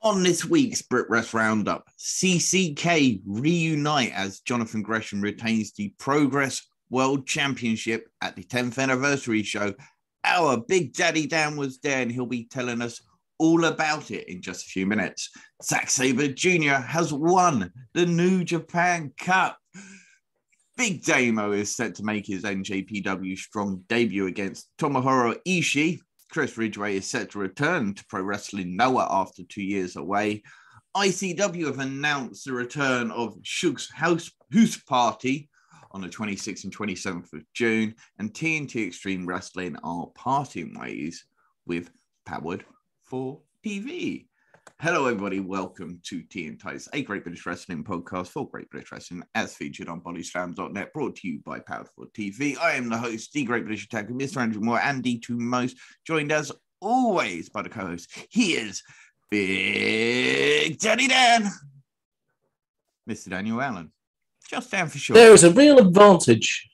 On this week's Brit Wres Roundup, CCK reunite as Jonathan Gresham retains the Progress World Championship at the 10th anniversary show. Our Big Daddy Dan was there and he'll be telling us all about it in just a few minutes. Zack Sabre Jr. has won the New Japan Cup. Big Damo is set to make his NJPW Strong debut against Tomohiro Ishii Chris Ridgeway is set to return to Pro Wrestling Noah after two years away. ICW have announced the return of Shug's House, House Party on the 26th and 27th of June, and TNT Extreme Wrestling are parting ways with Powered 4 TV. Hello, everybody. Welcome to Tea and Tights, a Great British Wrestling podcast for Great British Wrestling, as featured on bodyslam.net, brought to you by Powered 4 TV. I am the host, the Great British Attacker, Mr. Andrew Moore, and Andy to most, joined as always by the co-host. He is Big Daddy Dan, Mr. Daniel Allen. Just down for sure. There is a real advantage.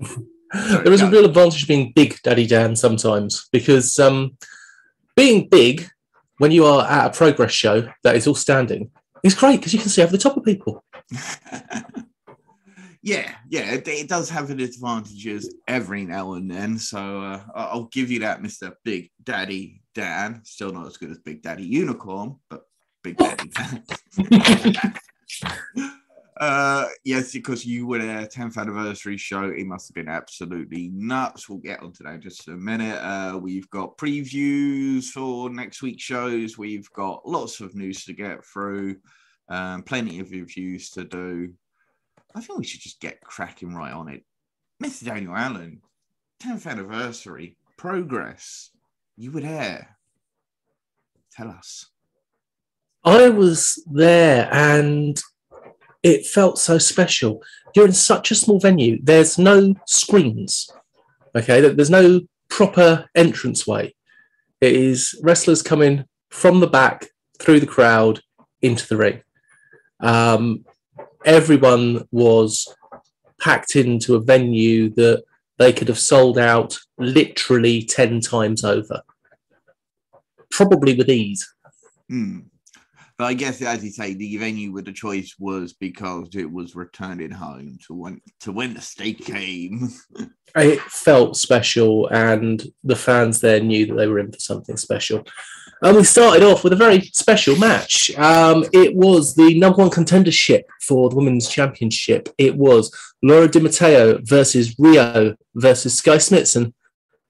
There is a real advantage being Big Daddy Dan sometimes because um, being big when you are at a progress show that is all standing is great because you can see over the top of people. yeah, yeah, it, it does have its advantages every now and then. So uh, I'll give you that, Mister Big Daddy Dan. Still not as good as Big Daddy Unicorn, but Big Daddy Dan. uh, yes, because you were there, 10th anniversary show. It must have been absolutely nuts. We'll get onto that in just a minute. Uh, we've got previews for next week's shows. We've got lots of news to get through, um, plenty of reviews to do. I think we should just get cracking right on it. Mr. Daniel Allen, 10th anniversary, progress. You were there. Tell us. I was there and it felt so special. You're in such a small venue. There's no screens. Okay, there's no proper entranceway. It is wrestlers coming from the back through the crowd into the ring. Um, everyone was packed into a venue that they could have sold out literally 10 times over, probably with ease. Hmm. But I guess, as you say, the venue with the choice was because it was returning home to win to win the state game. it felt special and the fans there knew that they were in for something special. And we started off with a very special match. Um, it was the number one contendership for the women's championship. It was laura di matteo versus rhio versus skye smitson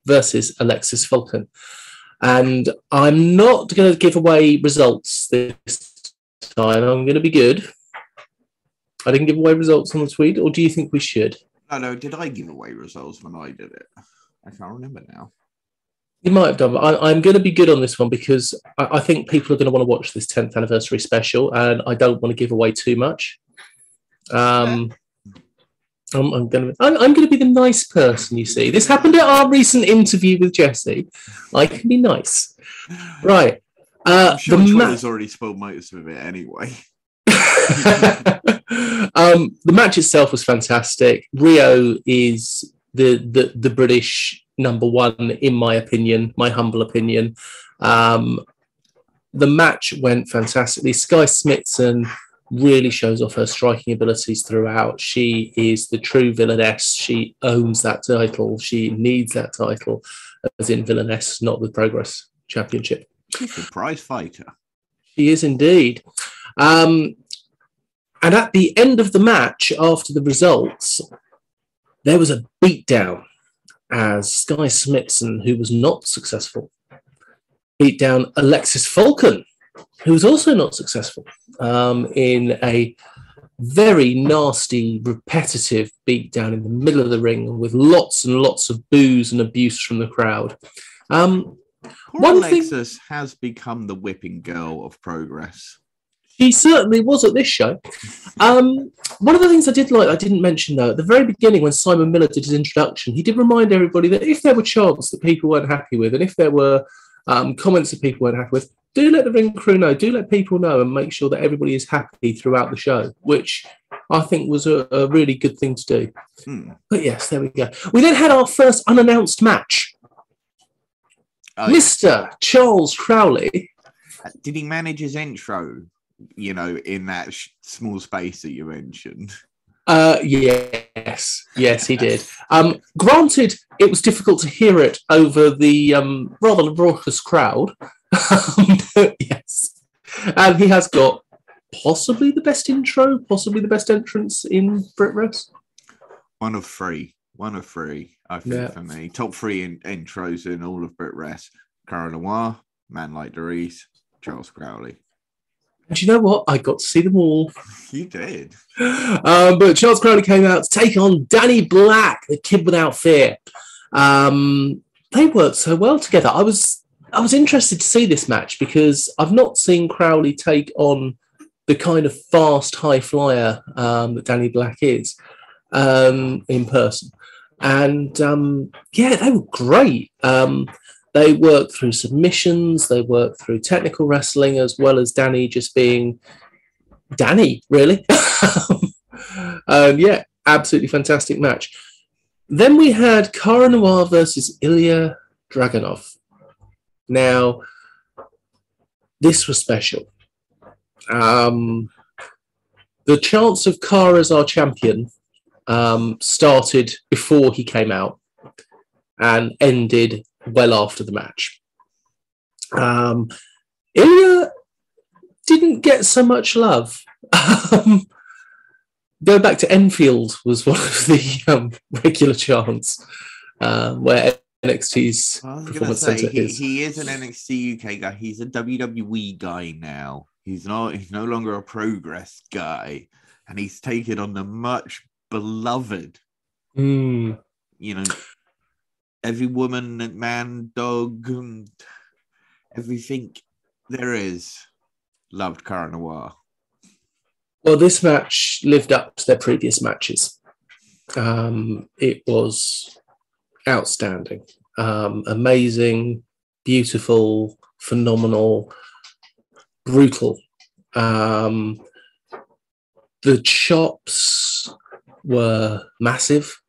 versus alexis falcon and i'm not going to give away results this time i'm going to be good i didn't give away results on the tweet or do you think we should no, no, did I give away results when I did it? I can't remember now. You might have done, but I, I'm going to be good on this one because I, I think people are going to want to watch this 10th anniversary special, and I don't want to give away too much. Um, I'm, I'm going to, I'm, I'm going to be the nice person. You see, this happened at our recent interview with Jesse. I can be nice, right? Uh, sure the ma- Twitter's already spoiled most of it anyway. um, the match itself was fantastic. Rhio is the, the the British number one, in my opinion, my humble opinion. Um, the match went fantastically. Skye Smitson really shows off her striking abilities throughout. She is the true villainess. She owns that title. She needs that title, as in villainess, not the Progress Championship. She's a prize fighter. She is indeed. Um, and at the end of the match, after the results, there was a beatdown as Skye Smitson, who was not successful, beat down Alexis Falcon, who was also not successful, um, in a very nasty, repetitive beat down in the middle of the ring with lots and lots of boos and abuse from the crowd. Um, Poor One thing- has become the whipping girl of progress. She certainly was at this show. Um, one of the things I did like, I didn't mention though, at the very beginning when Simon Miller did his introduction, he did remind everybody that if there were chants that people weren't happy with, and if there were um, comments that people weren't happy with, do let the ring crew know, do let people know, and make sure that everybody is happy throughout the show, which I think was a, a really good thing to do. Hmm. But yes, there we go. We then had our first unannounced match. Oh, yeah. Mr. Charles Crowley Did he manage his intro? You know, in that sh- small space that you mentioned. Uh, yes, yes, he did. Um, granted, it was difficult to hear it over the um, rather raucous crowd. yes, and he has got possibly the best intro, possibly the best entrance in Brit. One of three. One of three, I think, Yeah. for me. Top three in, intros in all of Brit Wres. Cara Noir, Man Like DeReiss, Charles Crowley. And you know what? I got to see them all. You did. Um, but Charles Crowley came out to take on Danny Black, the kid without fear. Um, they worked so well together. I was I was interested to see this match because I've not seen Crowley take on the kind of fast high flyer um, that Danny Black is um, in person. And um, yeah, they were great. Um, they work through submissions, they work through technical wrestling, as well as Danny just being Danny, really. um, yeah, absolutely fantastic match. Then we had Cara Noir versus Ilya Dragunov. Now, this was special. Um, the chance of Cara as our champion um, started before he came out and ended well after the match. Um, Ilya didn't get so much love. Um, go back to Enfield was one of the um, regular chants uh, where NXT's I was going to performance say center he, is. he is an NXT UK guy. He's a WWE guy now. He's not. He's no longer a progress guy, and he's taken on the much beloved. Mm, You know, every woman, man, dog, and everything there is loved Cara Noir. Well, this match lived up to their previous matches. Um, it was outstanding, um, amazing, beautiful, phenomenal, brutal. Um, the chops were massive.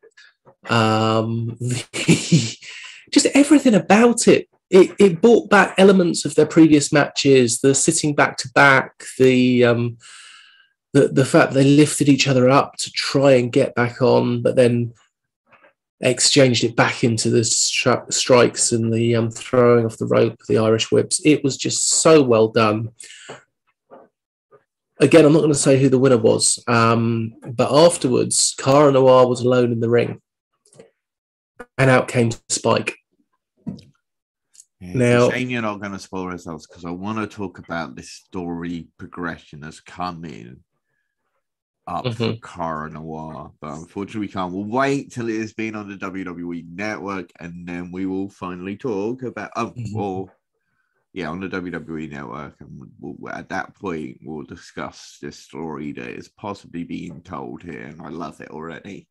Um, the- just everything about it. It, it brought back elements of their previous matches, the sitting back to back, the um, the the fact they lifted each other up to try and get back on, but then exchanged it back into the stri- strikes and the um, throwing off the rope, the Irish whips. It was just so well done. Again, I'm not going to say who the winner was, um, but afterwards, Cara Noir was alone in the ring, and out came Spike. Yeah, Now- shame you're not going to spoil results because I want to talk about this story progression that's coming up for Mhm. Cara Noir, but unfortunately we can't. We'll wait till it has been on the WWE network, and then we will finally talk about. Oh, Mhm. or yeah, on the WWE network, and we'll, at that point we'll discuss this story that is possibly being told here, and I love it already.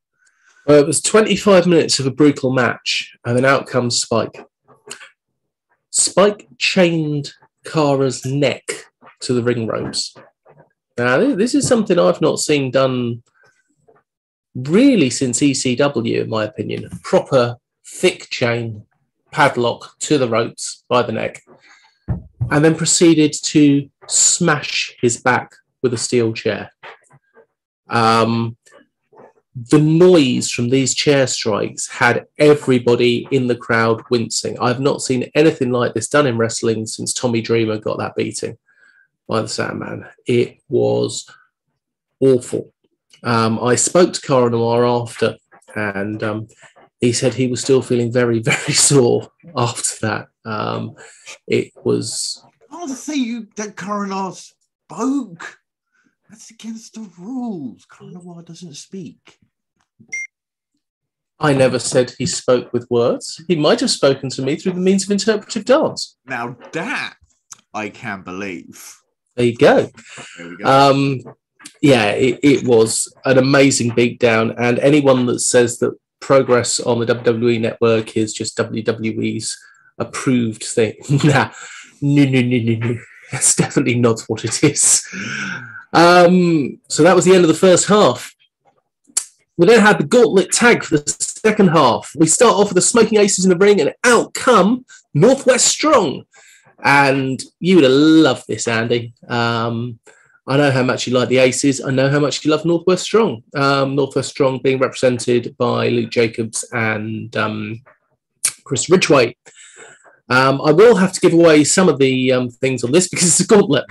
Well, it was 25 minutes of a brutal match, and then out comes Spike. Spike chained Cara's neck to the ring ropes. Now, this is something I've not seen done really since ECW, in my opinion. Proper thick chain padlock to the ropes by the neck, and then proceeded to smash his back with a steel chair. Um, the noise from these chair strikes had everybody in the crowd wincing. I've not seen anything like this done in wrestling since Tommy Dreamer got that beating by the Sandman. It was awful. Um, I spoke to Cara Noir after, and um, he said he was still feeling very, very sore after that. Um, it was Oh, to say you that Cara Noir spoke. That's against the rules. Noir doesn't speak. I never said he spoke with words. He might have spoken to me through the means of interpretive dance. Now that I can believe. There you go. There we go. Um, yeah, it, it was an amazing beatdown. And anyone that says that progress on the WWE network is just WWE's approved thing, nah, no, no, no, no, no. That's definitely not what it is. Um, so that was the end of the first half. We then had the gauntlet tag for the second half. We start off with the Smoking Aces in the ring, and out come Northwest Strong. And you would have loved this, Andy. Um, I know how much you like the Aces. I know how much you love Northwest Strong. Um, Northwest Strong being represented by Luke Jacobs and um, Chris Ridgeway. Um, I will have to give away some of the um, things on this because it's a gauntlet.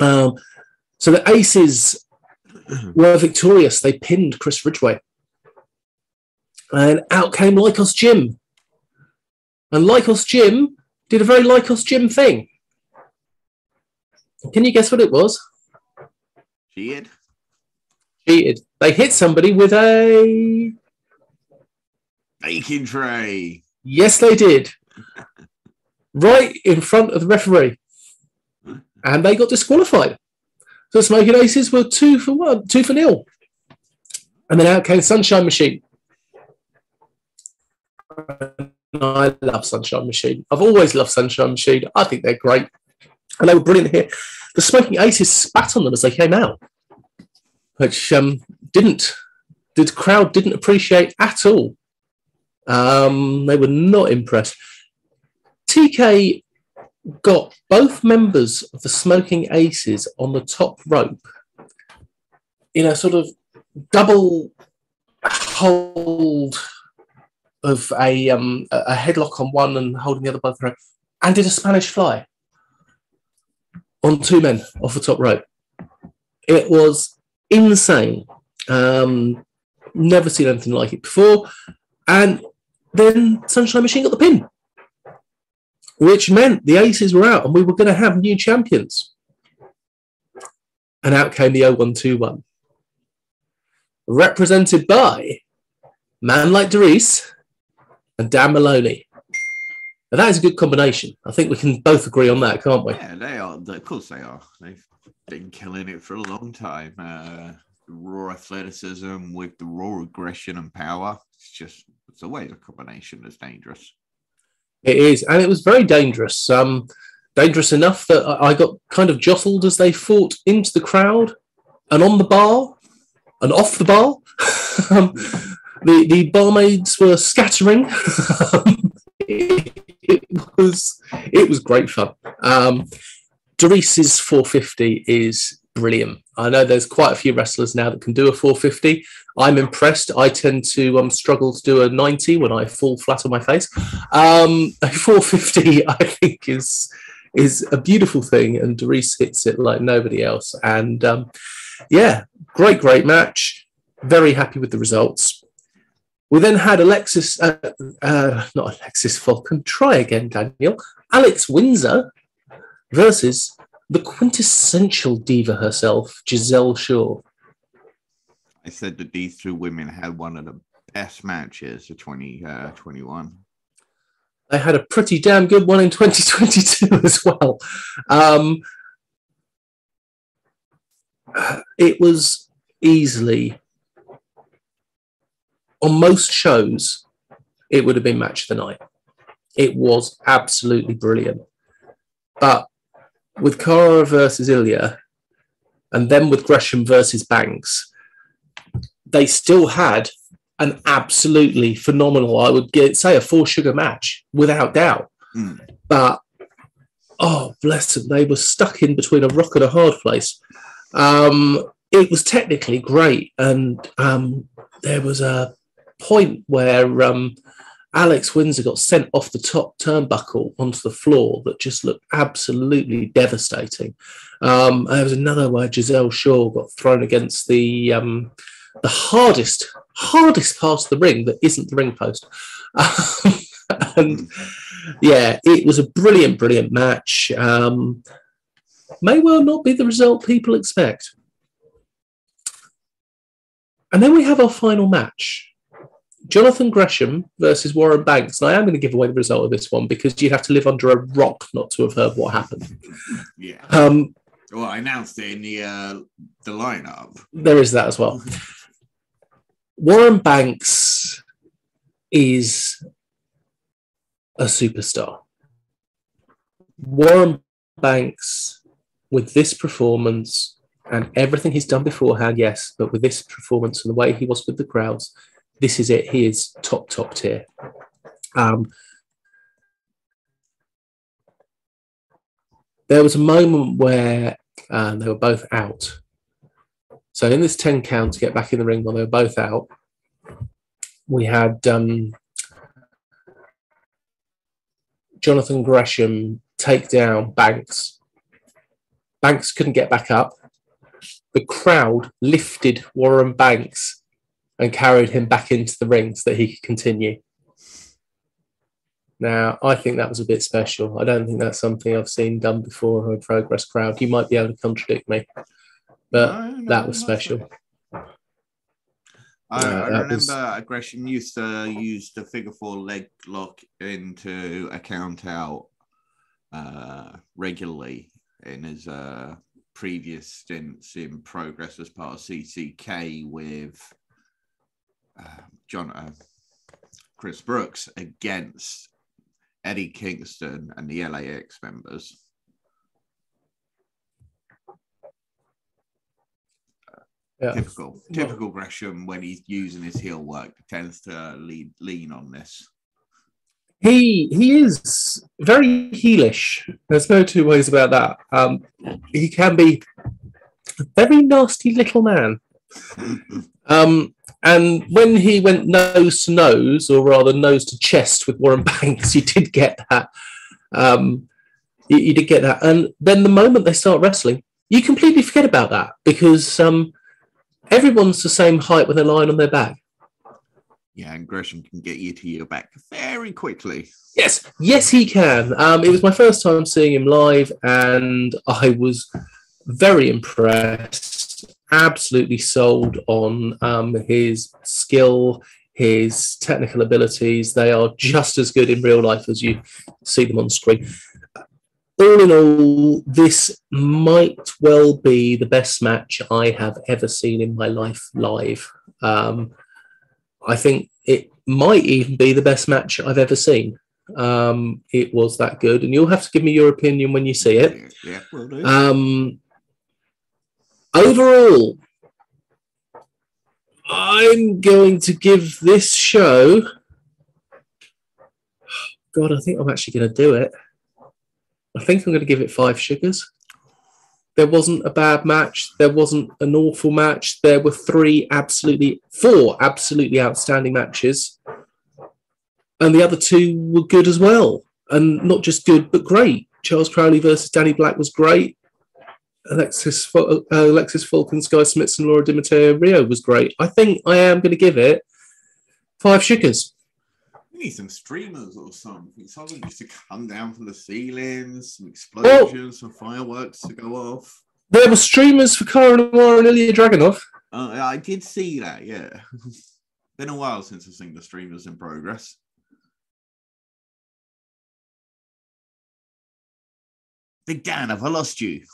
Um, so the Aces were victorious. They pinned Chris Ridgeway. And out came Lykos Gym. And Lykos Gym did a very Lykos Gym thing. Can you guess what it was? Cheated. Cheated. They hit somebody with a. Baking tray. Yes, they did. right in front of the referee. And they got disqualified. So Smoking Aces were two for one, two for nil. And then out came Sunshine Machine. I love Sunshine Machine. I've always loved Sunshine Machine. I think they're great. And they were brilliant here. The Smoking Aces spat on them as they came out, which um, didn't, the crowd didn't appreciate at all. Um, they were not impressed. TK got both members of the Smoking Aces on the top rope in a sort of double hold of a um, a headlock on one and holding the other by the throat, and did a Spanish fly on two men off the top rope. It was insane. Um, never seen anything like it before. And then Sunshine Machine got the pin, which meant the aces were out and we were going to have new champions. And out came the 0121, represented by Man Like DeReiss and Dan Maloney. Now, that is a good combination. I think we can both agree on that, can't we? Yeah, they are. Of course, they are. They've been killing it for a long time. Uh, raw athleticism with the raw aggression and power. It's just, it's always a combination that's dangerous. It is, and it was very dangerous. Um, dangerous enough that I got kind of jostled as they fought into the crowd and on the bar and off the bar. um, the the barmaids were scattering. it, was it was great fun. Um, DeReiss's 450 is brilliant. I know there's quite a few wrestlers now that can do a 450. I'm impressed. I tend to um, struggle to do a 90 when I fall flat on my face. Um, a 450, I think, is is a beautiful thing, and DeReiss hits it like nobody else. And um, yeah, great, great match. Very happy with the results. We then had Alexis, uh, uh, not Alexis Falcon, try again, Daniel. Alex Windsor versus the quintessential diva herself, Giselle Shaw. I said that these two women had one of the best matches of 2021. Uh, they had a pretty damn good one in 2022 as well. Um, it was easily on most shows, it would have been match of the night. It was absolutely brilliant. But with Cara versus Ilya, and then with Gresham versus Banks, they still had an absolutely phenomenal, I would get, say, a four sugar match without doubt. Mm. But oh, bless them, they were stuck in between a rock and a hard place. Um, it was technically great, and um, there was a point where um, Alex Windsor got sent off the top turnbuckle onto the floor that just looked absolutely devastating. Um, there was another where Giselle Shaw got thrown against the um, the hardest hardest part of the ring that isn't the ring post. and yeah, it was a brilliant, brilliant match. Um, may well not be the result people expect. And then we have our final match. Jonathan Gresham versus Warren Banks. And I am going to give away the result of this one because you'd have to live under a rock not to have heard what happened. Yeah. Um, well, I announced it in the uh, the lineup. There is that as well. Warren Banks is a superstar. Warren Banks, with this performance and everything he's done beforehand, yes, but with this performance and the way he was with the crowds, this is it. He is top, top tier. Um, there was a moment where uh, they were both out. So in this 10 count to get back in the ring while they were both out, we had um, Jonathan Gresham take down Banks. Banks couldn't get back up. The crowd lifted Warren Banks and carried him back into the ring so that he could continue. Now, I think that was a bit special. I don't think that's something I've seen done before in a progress crowd. You might be able to contradict me, but no, no, that was special. I, I remember was... aggression used to use the figure four leg lock into a count out uh, regularly in his uh, previous stints in progress as part of CCK with uh, John uh, Chris Brooks against Eddie Kingston and the LAX members. Yeah. Typical, typical Gresham when he's using his heel work tends to lead, lean on this. He he is very heelish. There's no two ways about that. Um, he can be a very nasty little man. um, and when he went nose to nose, or rather nose to chest with Warren Banks, he did get that. Um, you, you, did get that. And then the moment they start wrestling, you completely forget about that because um, everyone's the same height when they're lying on their back. Yeah, and Gresham can get you to your back very quickly. Yes, yes, he can. Um, it was my first time seeing him live, and I was very impressed absolutely sold on um, his skill, his technical abilities. They are just as good in real life as you see them on screen. All in all, this might well be the best match I have ever seen in my life live. Um, I think it might even be the best match I've ever seen. Um, it was that good, and you'll have to give me your opinion when you see it. Yeah, will do. Overall, I'm going to give this show. God, I think I'm actually going to do it. I think I'm going to give it five sugars. There wasn't a bad match. There wasn't an awful match. There were three absolutely, four absolutely outstanding matches. And the other two were good as well. And not just good, but great. Charles Crowley versus Danny Black was great. Alexis uh, Alexis Falcon, Sky Smith, and Laura Di Matteo Rhio was great. I think I am going to give it five sugars. We need some streamers or something. Something just to come down from the ceilings, some explosions, well, some fireworks to go off. There were streamers for Cara Noir and Ilya Dragunov. Uh, I did see that, yeah. Been a while since I've seen the streamers in progress. Big Dan, have I lost you?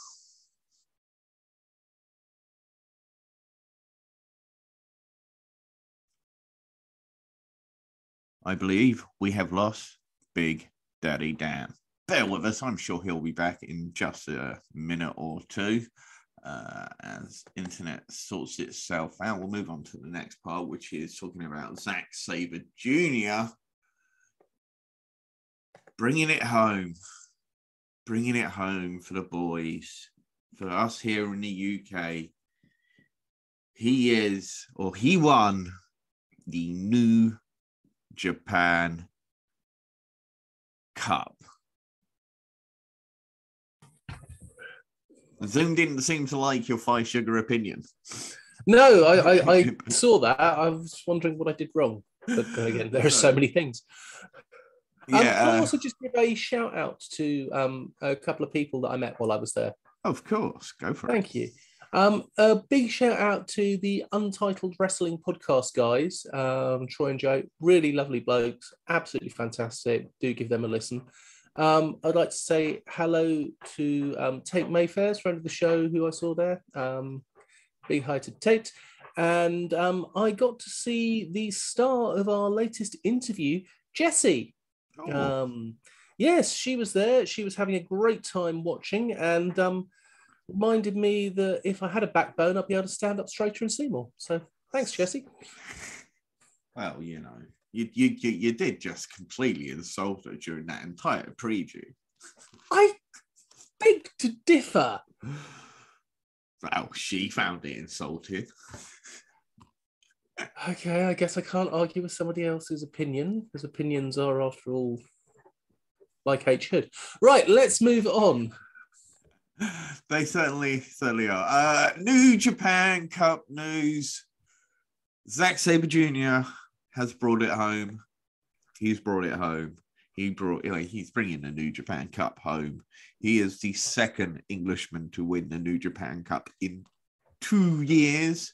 I believe we have lost Big Daddy Dan. Bear with us. I'm sure he'll be back in just a minute or two uh, as internet sorts itself out. We'll move on to the next part, which is talking about Zack Sabre Jr. bringing it home, bringing it home for the boys, for us here in the UK. He is, or he won the new Japan Cup. Zoom didn't seem to like your five sugar opinion. No, I, I, I saw that. I was wondering what I did wrong. But again, there are so many things. Um, yeah. Can I also just give a shout out to um, a couple of people that I met while I was there? Of course, go for Thank it. Thank you. Um, a big shout out to the Untitled Wrestling podcast guys, um, Troy and Joe. Really lovely blokes, absolutely fantastic. Do give them a listen. Um, I'd like to say hello to um, Tate Mayfair's friend of the show, who I saw there. Um, big hi to Tate. And um, I got to see the star of our latest interview, Jessie. Oh. Um, yes, she was there. She was having a great time watching. And um, reminded me that if I had a backbone, I'd be able to stand up straighter and see more. So thanks, Jesse. Well, you know, you you you, you did just completely insult her during that entire preview. I beg to differ. Well, she found it insulting. Okay, I guess I can't argue with somebody else's opinion, because opinions are, after all, like H Hood. Right, let's move on. They certainly, certainly are. Uh, New Japan Cup news. Zack Sabre Jr. has brought it home. He's brought it home. He brought, you know, he's bringing the New Japan Cup home. He is the second Englishman to win the New Japan Cup in two years.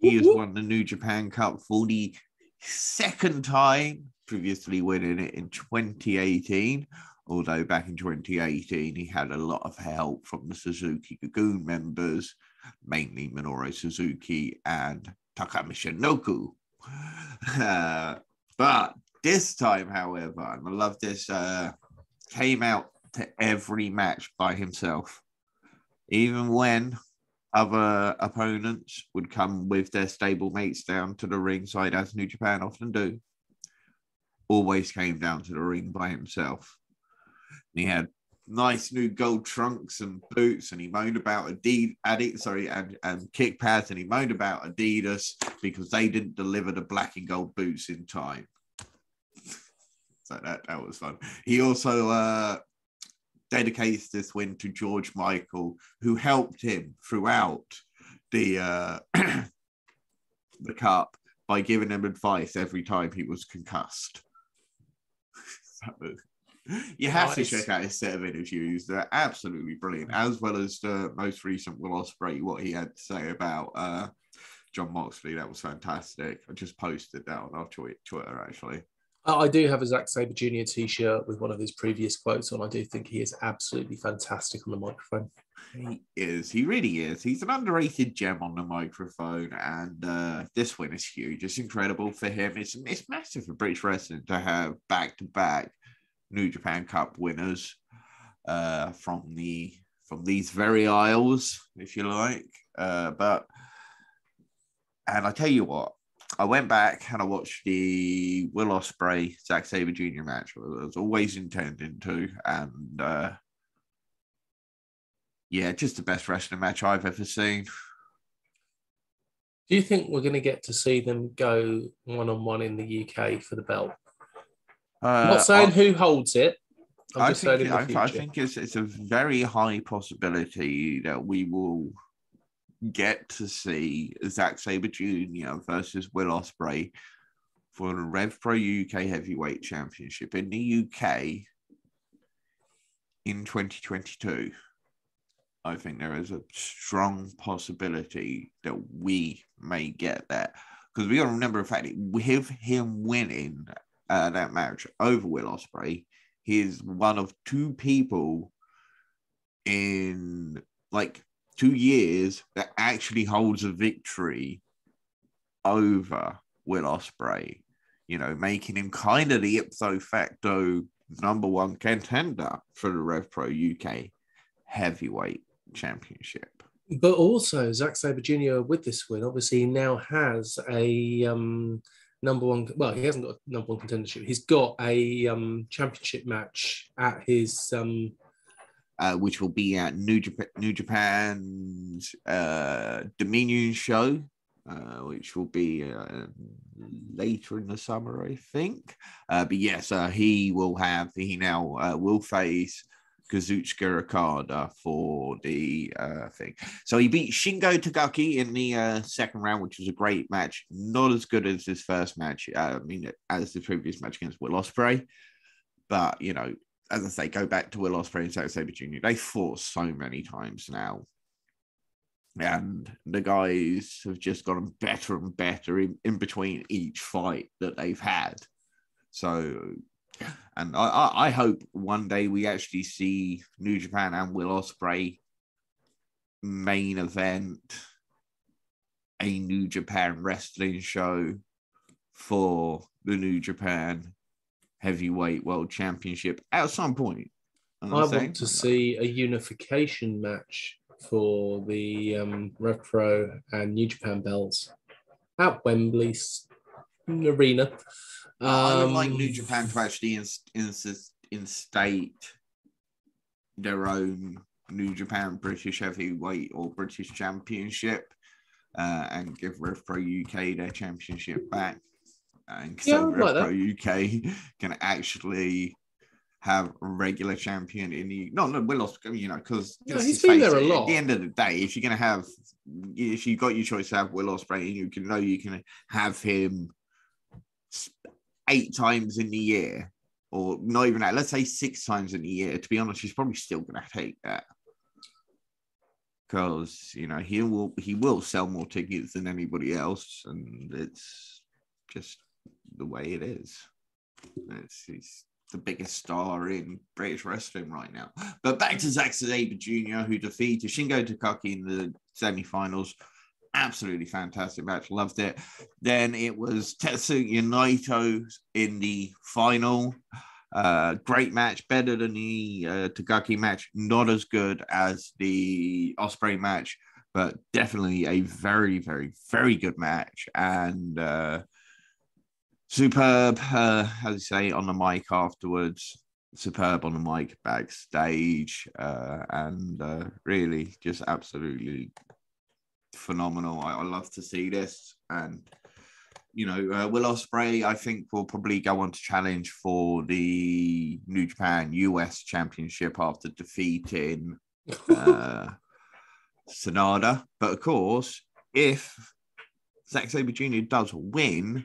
He has won the New Japan Cup for the second time, previously winning it in 2018. Although back in 2018, he had a lot of help from the Suzuki Gun members, mainly Minoru Suzuki and Taka Michinoku. Uh, but this time, however, and I love this, uh, came out to every match by himself. Even when other opponents would come with their stable mates down to the ringside, as New Japan often do, always came down to the ring by himself. He had nice new gold trunks and boots, and he moaned about Adidas, Adidas sorry, and, and kick pads, and he moaned about Adidas because they didn't deliver the black and gold boots in time. so that, that was fun. He also uh, dedicates this win to George Michael, who helped him throughout the uh, the cup by giving him advice every time he was concussed. you have nice. to check out his set of interviews; they're absolutely brilliant, as well as the most recent Will Ospreay, what he had to say about uh, Jon Moxley. That was fantastic. I just posted that on our Twitter actually. I do have a Zack Sabre Jr. t-shirt with one of his previous quotes on. I do think he is absolutely fantastic on the microphone. He is. He really is. He's an underrated gem on the microphone, and uh, this win is huge. It's incredible for him. It's it's massive for British wrestling to have back-to-back New Japan Cup winners uh, from the from these very aisles, if you like. Uh, but and I tell you what, I went back and I watched the Will Ospreay Zack Sabre Jr. match. I was always intending to, and uh, yeah, just the best wrestling match I've ever seen. Do you think we're going to get to see them go one on one in the UK for the belt? Uh, I'm not saying I, who holds it. i think, I, I think it's, it's a very high possibility that we will get to see Zack Sabre Jr. versus Will Ospreay for the Rev Pro UK Heavyweight Championship in the UK in 2022. I think there is a strong possibility that we may get that because we got to remember the fact that with him winning uh, that match over Will Ospreay. he is one of two people in like two years that actually holds a victory over Will Ospreay. you know, making him kind of the ipso facto number one contender for the Rev Pro UK heavyweight championship. But also, Zack Sabre Jr. with this win, obviously, now has a um, number one. Well, he hasn't got a number one contendership. He's got a um, championship match at his um, uh, which will be at New, New Japan's uh, Dominion show, uh, which will be uh, later in the summer, I think. Uh, but yes, uh, he will have, he now will face Kazuchika Okada for the uh, thing. So he beat Shingo Takagi in the uh, second round, which was a great match. Not as good as his first match, uh, I mean, as the previous match against Will Ospreay. But, you know, as I say, go back to Will Ospreay and Zack Sabre Jr. They fought so many times now. And the guys have just gotten better and better in, in between each fight that they've had. So, and I, I hope one day we actually see New Japan and Will Ospreay main event a New Japan wrestling show for the New Japan heavyweight world championship at some point. I want to see a unification match for the um, Rev Pro and New Japan belts at Wembley Arena. Um, I would like New Japan to actually insist instate their own New Japan British Heavyweight or British Championship uh, and give Rev Pro UK their championship back. And so Yeah, Rev like Pro UK can actually have a regular champion in the no no Will Willows, you know, because he's been there a At lot. the end of the day, if you're gonna have, if you got your choice to have Will Ospreay, you can know you can have him eight times in the year, or not even that. Let's say six times in the year. To be honest, he's probably still gonna take that because you know he will he will sell more tickets than anybody else, and it's just the way it is. It's he's the biggest star in British wrestling right now. But back to Zack Sabre Jr., who defeated Shingo Takagi in the semi-finals. Absolutely fantastic match. Loved it. Then it was Tetsuya Naito in the final. Uh, great match, better than the uh, Takagi match. Not as good as the Ospreay match, but definitely a very, very, very good match. And uh, superb, uh, do you say, on the mic afterwards. Superb on the mic backstage, uh, and uh, really just absolutely phenomenal. I, I love to see this, and you know, uh, Will Ospreay, I think, will probably go on to challenge for the New Japan US Championship after defeating uh, Sanada. But of course, if Zack Sabre Jr. does win,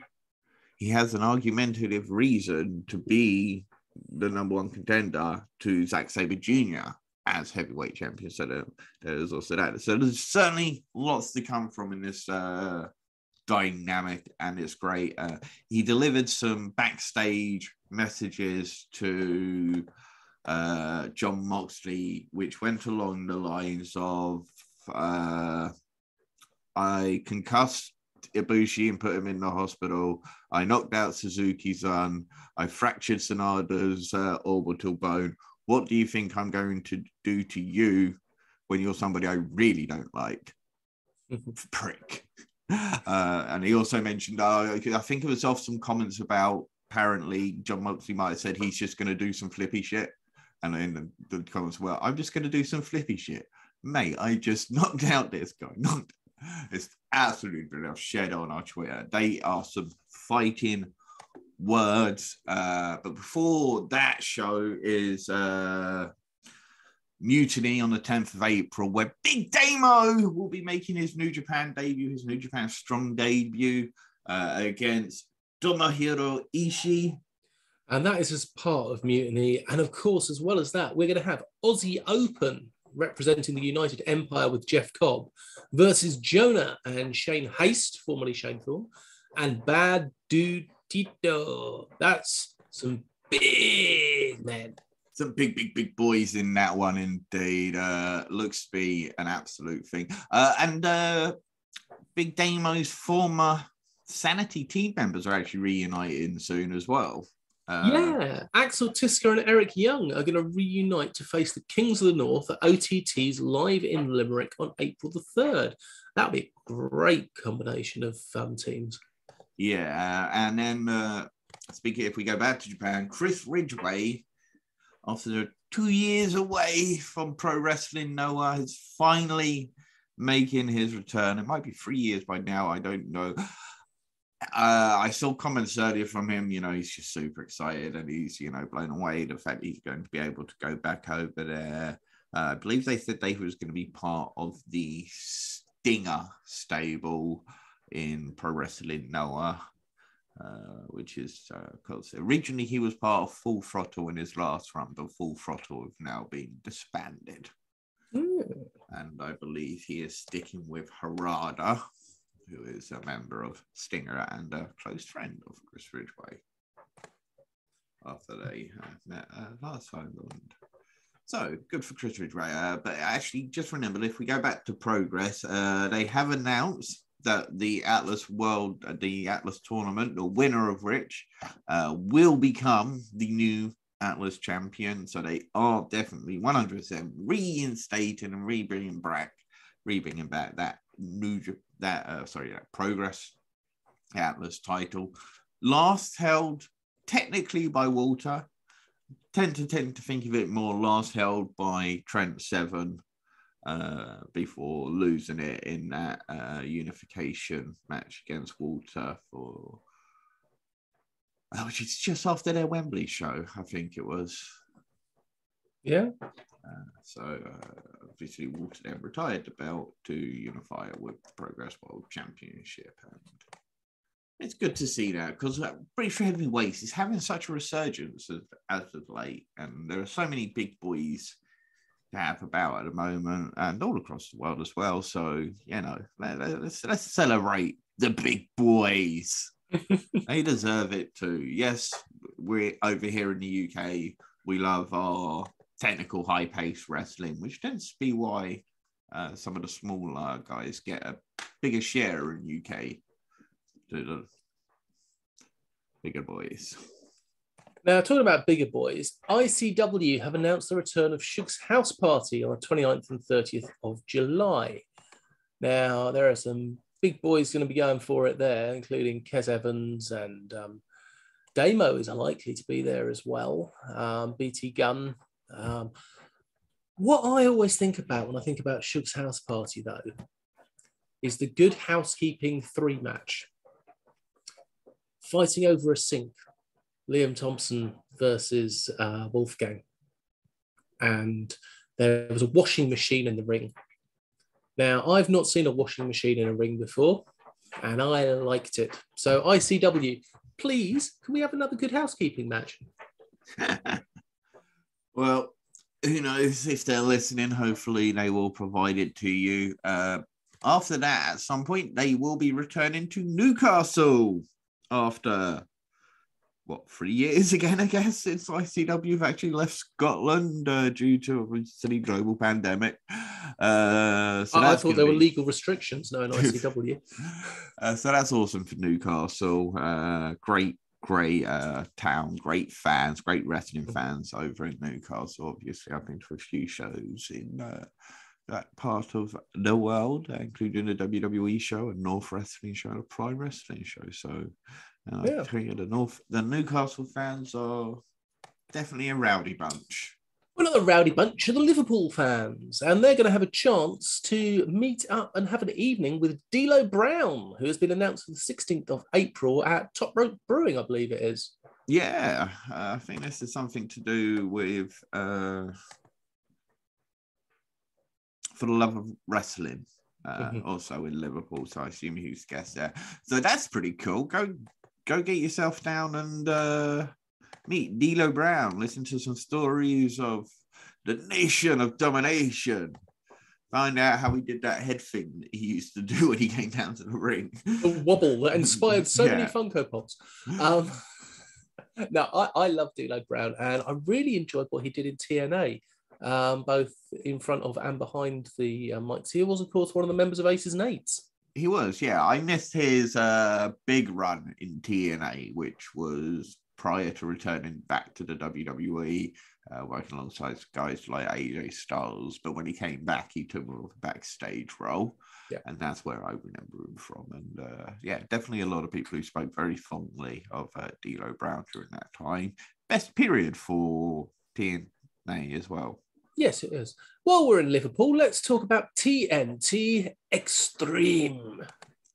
he has an argumentative reason to be the number one contender to Zack Sabre Jr. as heavyweight champion. So there- there's also that. So there's certainly lots to come from in this uh, dynamic, and it's great. Uh, he delivered some backstage messages to uh, Jon Moxley, which went along the lines of uh, I concussed Ibushi and put him in the hospital. I knocked out Suzuki-san. I fractured Sanada's uh, orbital bone. What do you think I'm going to do to you when you're somebody I really don't like? Prick. Uh, and he also mentioned, uh, I think it was off some comments about apparently Jon Moxley might have said he's just going to do some flippy shit. And then the, the comments were, I'm just going to do some flippy shit. Mate, I just knocked out this guy. Knocked. It's absolutely brilliant. I've shared on our Twitter. They are some fighting words. Uh, but before that show is uh, Mutiny on the 10th of April, where Big Damo will be making his New Japan debut, his New Japan Strong debut uh, against Tomohiro Ishii. And that is as part of Mutiny. And of course, as well as that, we're going to have Aussie Open representing the United Empire with Jeff Cobb versus Jonah and Shane Haste, formerly Shane Thorne, and Bad Dude Tito. That's some big men. Some big, big, big boys in that one, indeed. Uh, looks to be an absolute thing. Uh, and uh, Big Damo's former Sanity team members are actually reuniting soon as well. Uh, yeah, Axel Tischer and Eric Young are going to reunite to face the Kings of the North at OTT's live in Limerick on April the 3rd. That'll be a great combination of um, teams. Yeah, and then uh, speaking, if we go back to Japan, Chris Ridgeway, after two years away from pro wrestling, Noah is finally making his return. It might be three years by now. I don't know. Uh, I saw comments earlier from him. You know, he's just super excited and he's you know blown away the fact he's going to be able to go back over there. Uh, I believe they said they was going to be part of the Stinger stable in Pro Wrestling Noah, uh, which is because originally he was part of Full Throttle in his last run, but Full Throttle have now been disbanded. Mm. And I believe he is sticking with Harada, who is a member of Stinger and a close friend of Chris Ridgeway. After they uh, met uh, last time. And so good for Chris Ridgeway. Uh, but actually, just remember, if we go back to progress, uh, they have announced that the Atlas World, uh, the Atlas tournament, the winner of which uh, will become the new Atlas champion. So they are definitely 100% reinstating and rebringing back, rebringing back that new, that uh, sorry, that Progress Atlas title. Last held technically by Walter, tend to tend to think of it more last held by Trent Seven uh, before losing it in that uh, unification match against Walter for oh, which is just after their Wembley show, I think it was. Yeah. Uh, so uh, obviously Walter then retired the belt to unify it with the Progress World Championship, and it's good to see that because uh, British heavyweights is having such a resurgence as, as of late, and there are so many big boys have about at the moment, and all across the world as well. So you know, let, us let's celebrate the big boys. they deserve it too. Yes, we're over here in the UK. We love our technical, high paced wrestling, which tends to be why uh, some of the smaller guys get a bigger share in UK to the bigger boys. Now, talking about bigger boys, ICW have announced the return of Shug's House Party on the 29th and 30th of July. Now, there are some big boys going to be going for it there, including Kes Evans and um, Damo is likely to be there as well. Um, BT Gunn um, what I always think about when I think about Shug's house party, though, is the good housekeeping three match. Fighting over a sink, Liam Thompson versus uh, Wolfgang. And there was a washing machine in the ring. Now, I've not seen a washing machine in a ring before, and I liked it. So, ICW, please, can we have another good housekeeping match? Well, who knows if they're listening? Hopefully, they will provide it to you. Uh, after that, at some point, they will be returning to Newcastle after what three years again, I guess, since ICW have actually left Scotland uh, due to a silly global pandemic. Uh, so I thought there be... were legal restrictions no in ICW. uh, so that's awesome for Newcastle. Uh, great great uh, town, great fans, great wrestling fans over in Newcastle. Obviously, I've been to a few shows in uh, that part of the world, including the WWE show, a North Wrestling show, a Prime Wrestling show. So, yeah. I think the North, the Newcastle fans are definitely a rowdy bunch. Well, not a rowdy bunch of the Liverpool fans, and they're going to have a chance to meet up and have an evening with D'Lo Brown, who has been announced for the 16th of April at Top Rope Brewing, I believe it is. Yeah, uh, I think this is something to do with uh, for the love of wrestling, uh, mm-hmm. also in Liverpool. So I assume he's guest there. So that's pretty cool. Go, go get yourself down and uh, meet D'Lo Brown, listen to some stories of the nation of domination. Find out how he did that head thing that he used to do when he came down to the ring. The wobble that inspired so yeah. many Funko Pops. Um, now, I, I love D'Lo Brown, and I really enjoyed what he did in TNA, um, both in front of and behind the uh, mics. He was, of course, one of the members of Aces and Eights. He was, yeah. I missed his uh, big run in TNA, which was prior to returning back to the WWE, uh, working alongside guys like AJ Styles. But when he came back, he took more of a backstage role. Yeah. And that's where I remember him from. And uh, yeah, definitely a lot of people who spoke very fondly of uh, D'Lo Brown during that time. Best period for TNA as well. Yes, it is. While we're in Liverpool, let's talk about TNT Extreme.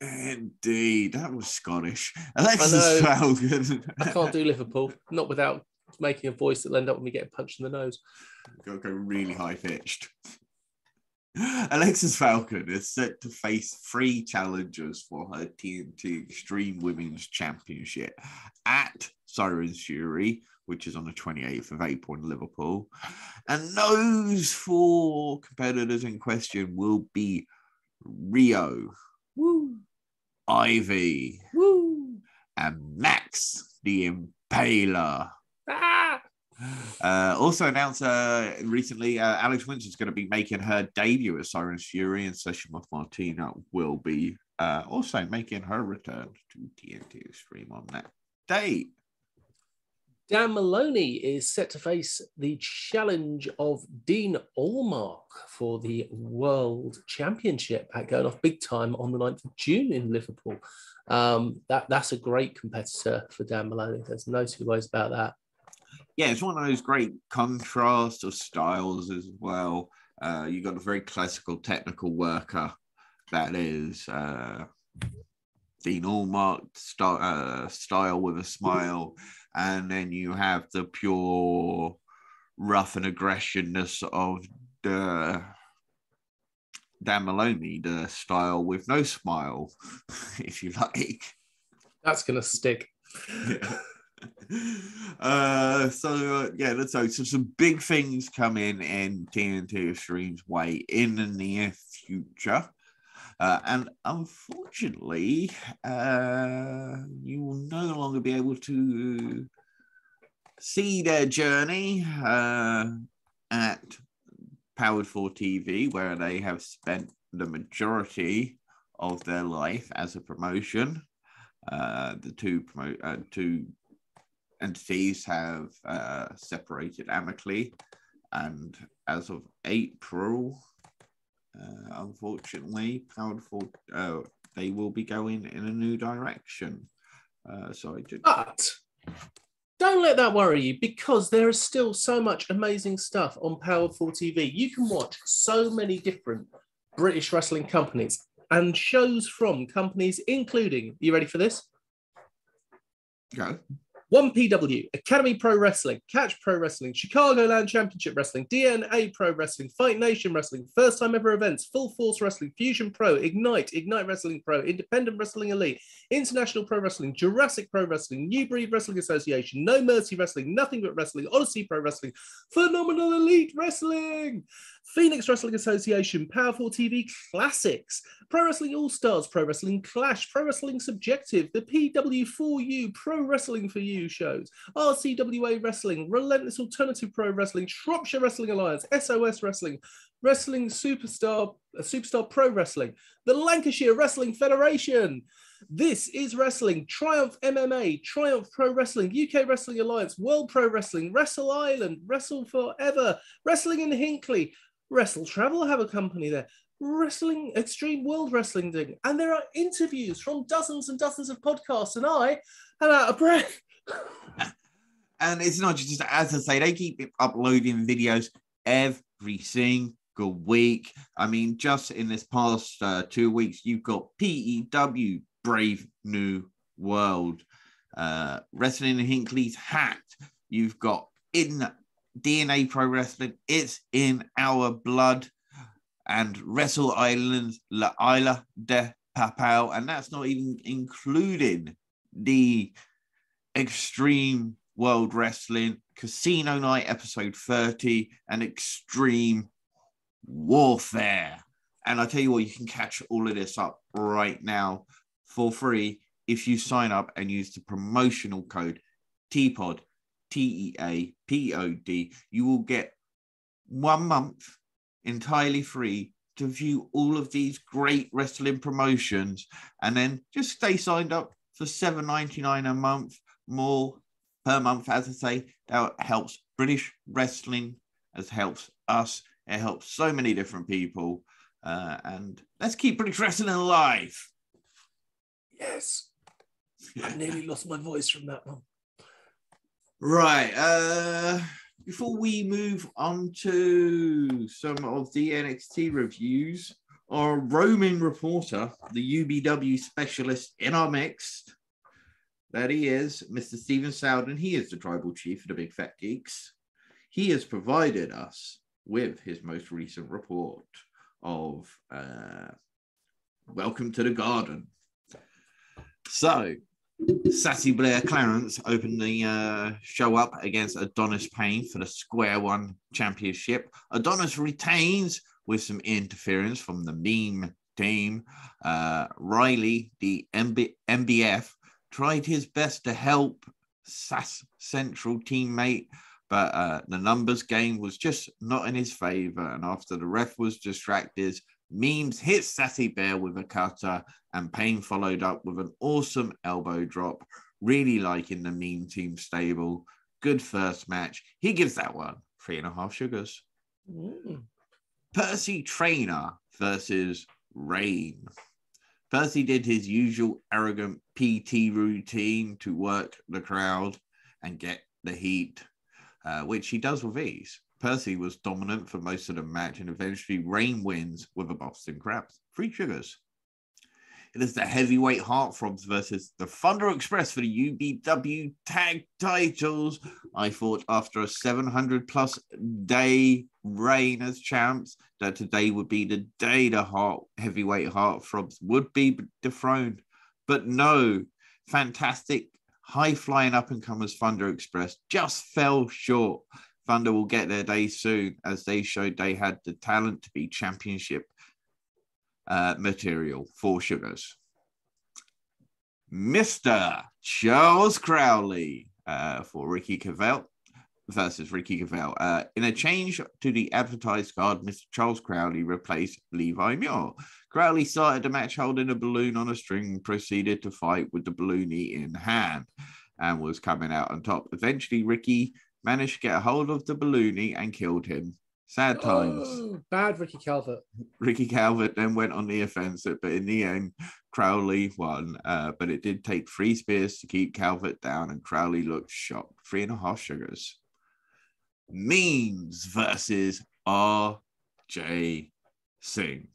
Indeed, that was Scottish. Alexis Falcon. I can't do Liverpool, not without making a voice that'll end up with me getting punched in the nose. Go go really high pitched. Alexis Falcon is set to face three challengers for her TNT Extreme Women's Championship at Sirens Fury, which is on the 28th of April in Liverpool. And those four competitors in question will be Rhio, Woo. Ivy, Woo. and Max the Impaler. Ah! Uh, also announced uh, recently, uh, Alex Windsor's going to be making her debut at Sirens Fury, and Session Moth Martina will be uh, also making her return to TNT Extreme on that date. Dan Maloney is set to face the challenge of Dean Allmark for the World Championship at going off big time on the 9th of June in Liverpool. Um, that, that's a great competitor for Dan Maloney. There's no two ways about that. Yeah, it's one of those great contrasts of styles as well. Uh, you got a very classical technical worker that is uh, Dean Allmark st- uh, style with a smile, and then you have the pure rough and aggressionness of the Dan Maloney, the style with no smile, if you like. That's gonna stick. Yeah. uh, so uh, yeah, let's so, so some big things come in and TNT Extreme's way in the near future. Uh, and unfortunately, uh, you will no longer be able to see their journey uh, at Powered 4 TV, where they have spent the majority of their life as a promotion. Uh, the two promote uh, two entities have uh, separated amicably, and as of April, uh, unfortunately, Powerful, uh, they will be going in a new direction. Uh, so I did. But don't let that worry you because there is still so much amazing stuff on Powered 4 TV. You can watch so many different British wrestling companies and shows from companies including, you ready for this? Go. 1PW, Academy Pro Wrestling, Catch Pro Wrestling, Chicagoland Championship Wrestling, DNA Pro Wrestling, Fight Nation Wrestling, First Time Ever Events, Full Force Wrestling, Fusion Pro, Ignite, Ignite Wrestling Pro, Independent Wrestling Elite, International Pro Wrestling, Jurassic Pro Wrestling, New Breed Wrestling Association, No Mercy Wrestling, Nothing But Wrestling, Odyssey Pro Wrestling, Phenomenal Elite Wrestling, Phoenix Wrestling Association, Powered 4 TV Classics, Pro Wrestling All Stars, Pro Wrestling Clash, Pro Wrestling Subjective, the PW4U, Pro Wrestling for You shows, RCWA Wrestling, Relentless Alternative Pro Wrestling, Shropshire Wrestling Alliance, SOS Wrestling, Wrestling Superstar, uh, Superstar Pro Wrestling, the Lancashire Wrestling Federation. This is Wrestling, Triumph MMA, Triumph Pro Wrestling, UK Wrestling Alliance, World Pro Wrestling, Wrestle Island, Wrestle Forever, Wrestling in Hinckley, Wrestle Travel have a company there. Wrestling Extreme World Wrestling Ding. And there are interviews from dozens and dozens of podcasts, and I am out of breath. And it's not just as I say, they keep uploading videos every single week. I mean, just in this past uh, two weeks, you've got PEW Brave New World, uh, Wrestling in Hinckley's Hat. You've got in DNA Pro Wrestling. It's in our blood. And Wrestle Island's La Isla de Papel. And that's not even including the Extreme World Wrestling Casino Night episode 30 and Extreme Warfare. And I tell you what, you can catch all of this up right now for free if you sign up and use the promotional code TPOD T E A P O D, you will get one month entirely free to view all of these great wrestling promotions. And then just stay signed up for $7.99 a month more per month as i say that helps british wrestling as helps us it helps so many different people uh, and let's keep british wrestling alive yes i nearly lost my voice from that one Right. Uh, before we move on to some of the NXT reviews, our roaming reporter, the UBW specialist in our mix, that he is, Mr. Stephen Sowden. He is the tribal chief of the Big Fat Geeks. He has provided us with his most recent report of uh, Welcome to the Garden. So, Sassy Blair Clarence opened the uh, show up against Adonis Payne for the Square One Championship. Adonis retains with some interference from the meme team. Uh, Riley, the MB- MBF, tried his best to help Sass Central teammate, but uh, the numbers game was just not in his favor. And after the ref was distracted, Memes hit Sassy Bear with a cutter, and Payne followed up with an awesome elbow drop. Really liking the meme team stable. Good first match. He gives that one three and a half sugars. Mm. Percy Trainer versus Rain. Percy did his usual arrogant PT routine to work the crowd and get the heat. uh, which he does with ease. Percy was dominant for most of the match and eventually Rain wins with a Boston Crab. Three sugars. It is the heavyweight heartthrobs versus the Thunder Express for the UBW tag titles. I thought after a 700 plus day reign as champs that today would be the day the heart heavyweight heartthrobs would be dethroned. But no, fantastic high flying up and comers Thunder Express just fell short. Thunder will get their day soon as they showed they had the talent to be championship uh, material for sugars. Mr. Charles Crowley uh, for Ricky Cavell versus Ricky Cavell. Uh, in a change to the advertised card, Mr. Charles Crowley replaced Levi Muir. Crowley started the match holding a balloon on a string proceeded to fight with the balloony in hand and was coming out on top. Eventually, Ricky managed to get a hold of the balloony and killed him. Sad times. Oh, bad Ricky Calvert. Ricky Calvert then went on the offensive, but in the end, Crowley won. Uh, but it did take three spears to keep Calvert down, and Crowley looked shocked. Three and a half sugars. Means versus R.J. Singh.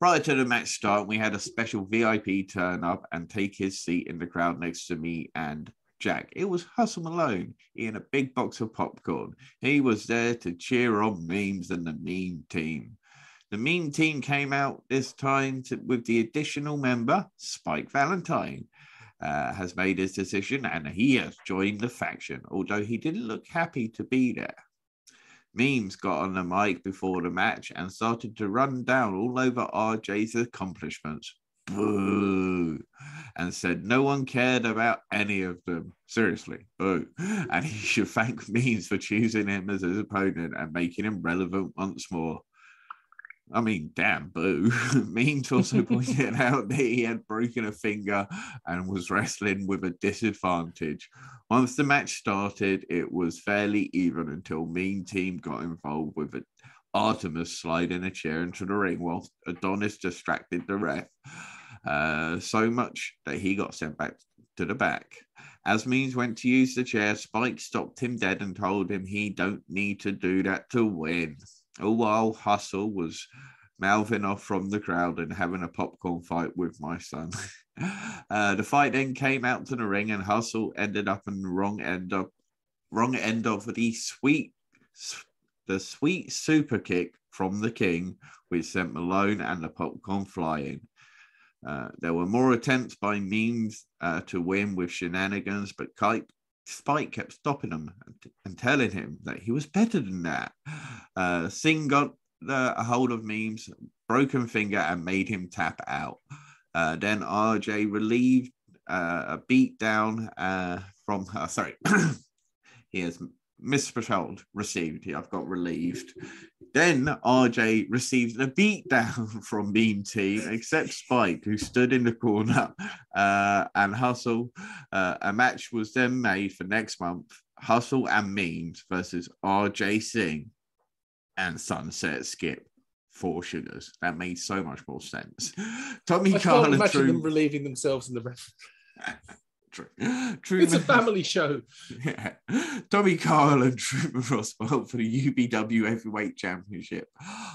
Prior to the match start, we had a special VIP turn up and take his seat in the crowd next to me and Jack. It was Hustle Malone in a big box of popcorn. He was there to cheer on memes and the meme team. The meme team came out this time to, with the additional member, Spike Valentine. Uh, has made his decision and he has joined the faction, although he didn't look happy to be there. Memes got on the mic before the match and started to run down all over RJ's accomplishments. Boo! And said no one cared about any of them. Seriously, boo. And he should thank Memes for choosing him as his opponent and making him relevant once more. I mean, damn, boo. Means also pointed out that he had broken a finger and was wrestling with a disadvantage. Once the match started, it was fairly even until Mean Team got involved with it. Artemis sliding a chair into the ring while Adonis distracted the ref. Uh, so much that he got sent back to the back. As Means went to use the chair, Spike stopped him dead and told him he don't need to do that to win all while Hustle was mouthing off from the crowd and having a popcorn fight with my son. uh, the fight then came out to the ring, and Hustle ended up in the wrong end of wrong end of the sweet the sweet super kick from the king, which sent Malone and the popcorn flying. Uh, there were more attempts by memes uh, to win with shenanigans, but Kite Spike kept stopping him and, telling him that he was better than that. Uh, Singh got the, a hold of memes, broken finger, and made him tap out. Uh, then RJ relieved uh, a beat down uh, from. Sorry, he has misspelled received. I've got relieved. Then RJ received a beatdown from Beam Team, except Spike, who stood in the corner uh, and Hustle. Uh, a match was then made for next month Hustle and Means versus RJ Singh and Sunset Skip. Four sugars. That made so much more sense. Tommy I can't imagine Drew. them relieving themselves in the ref. True. It's a family show. Yeah. Tommy Carl and Truman Roswell for the UBW Heavyweight Championship.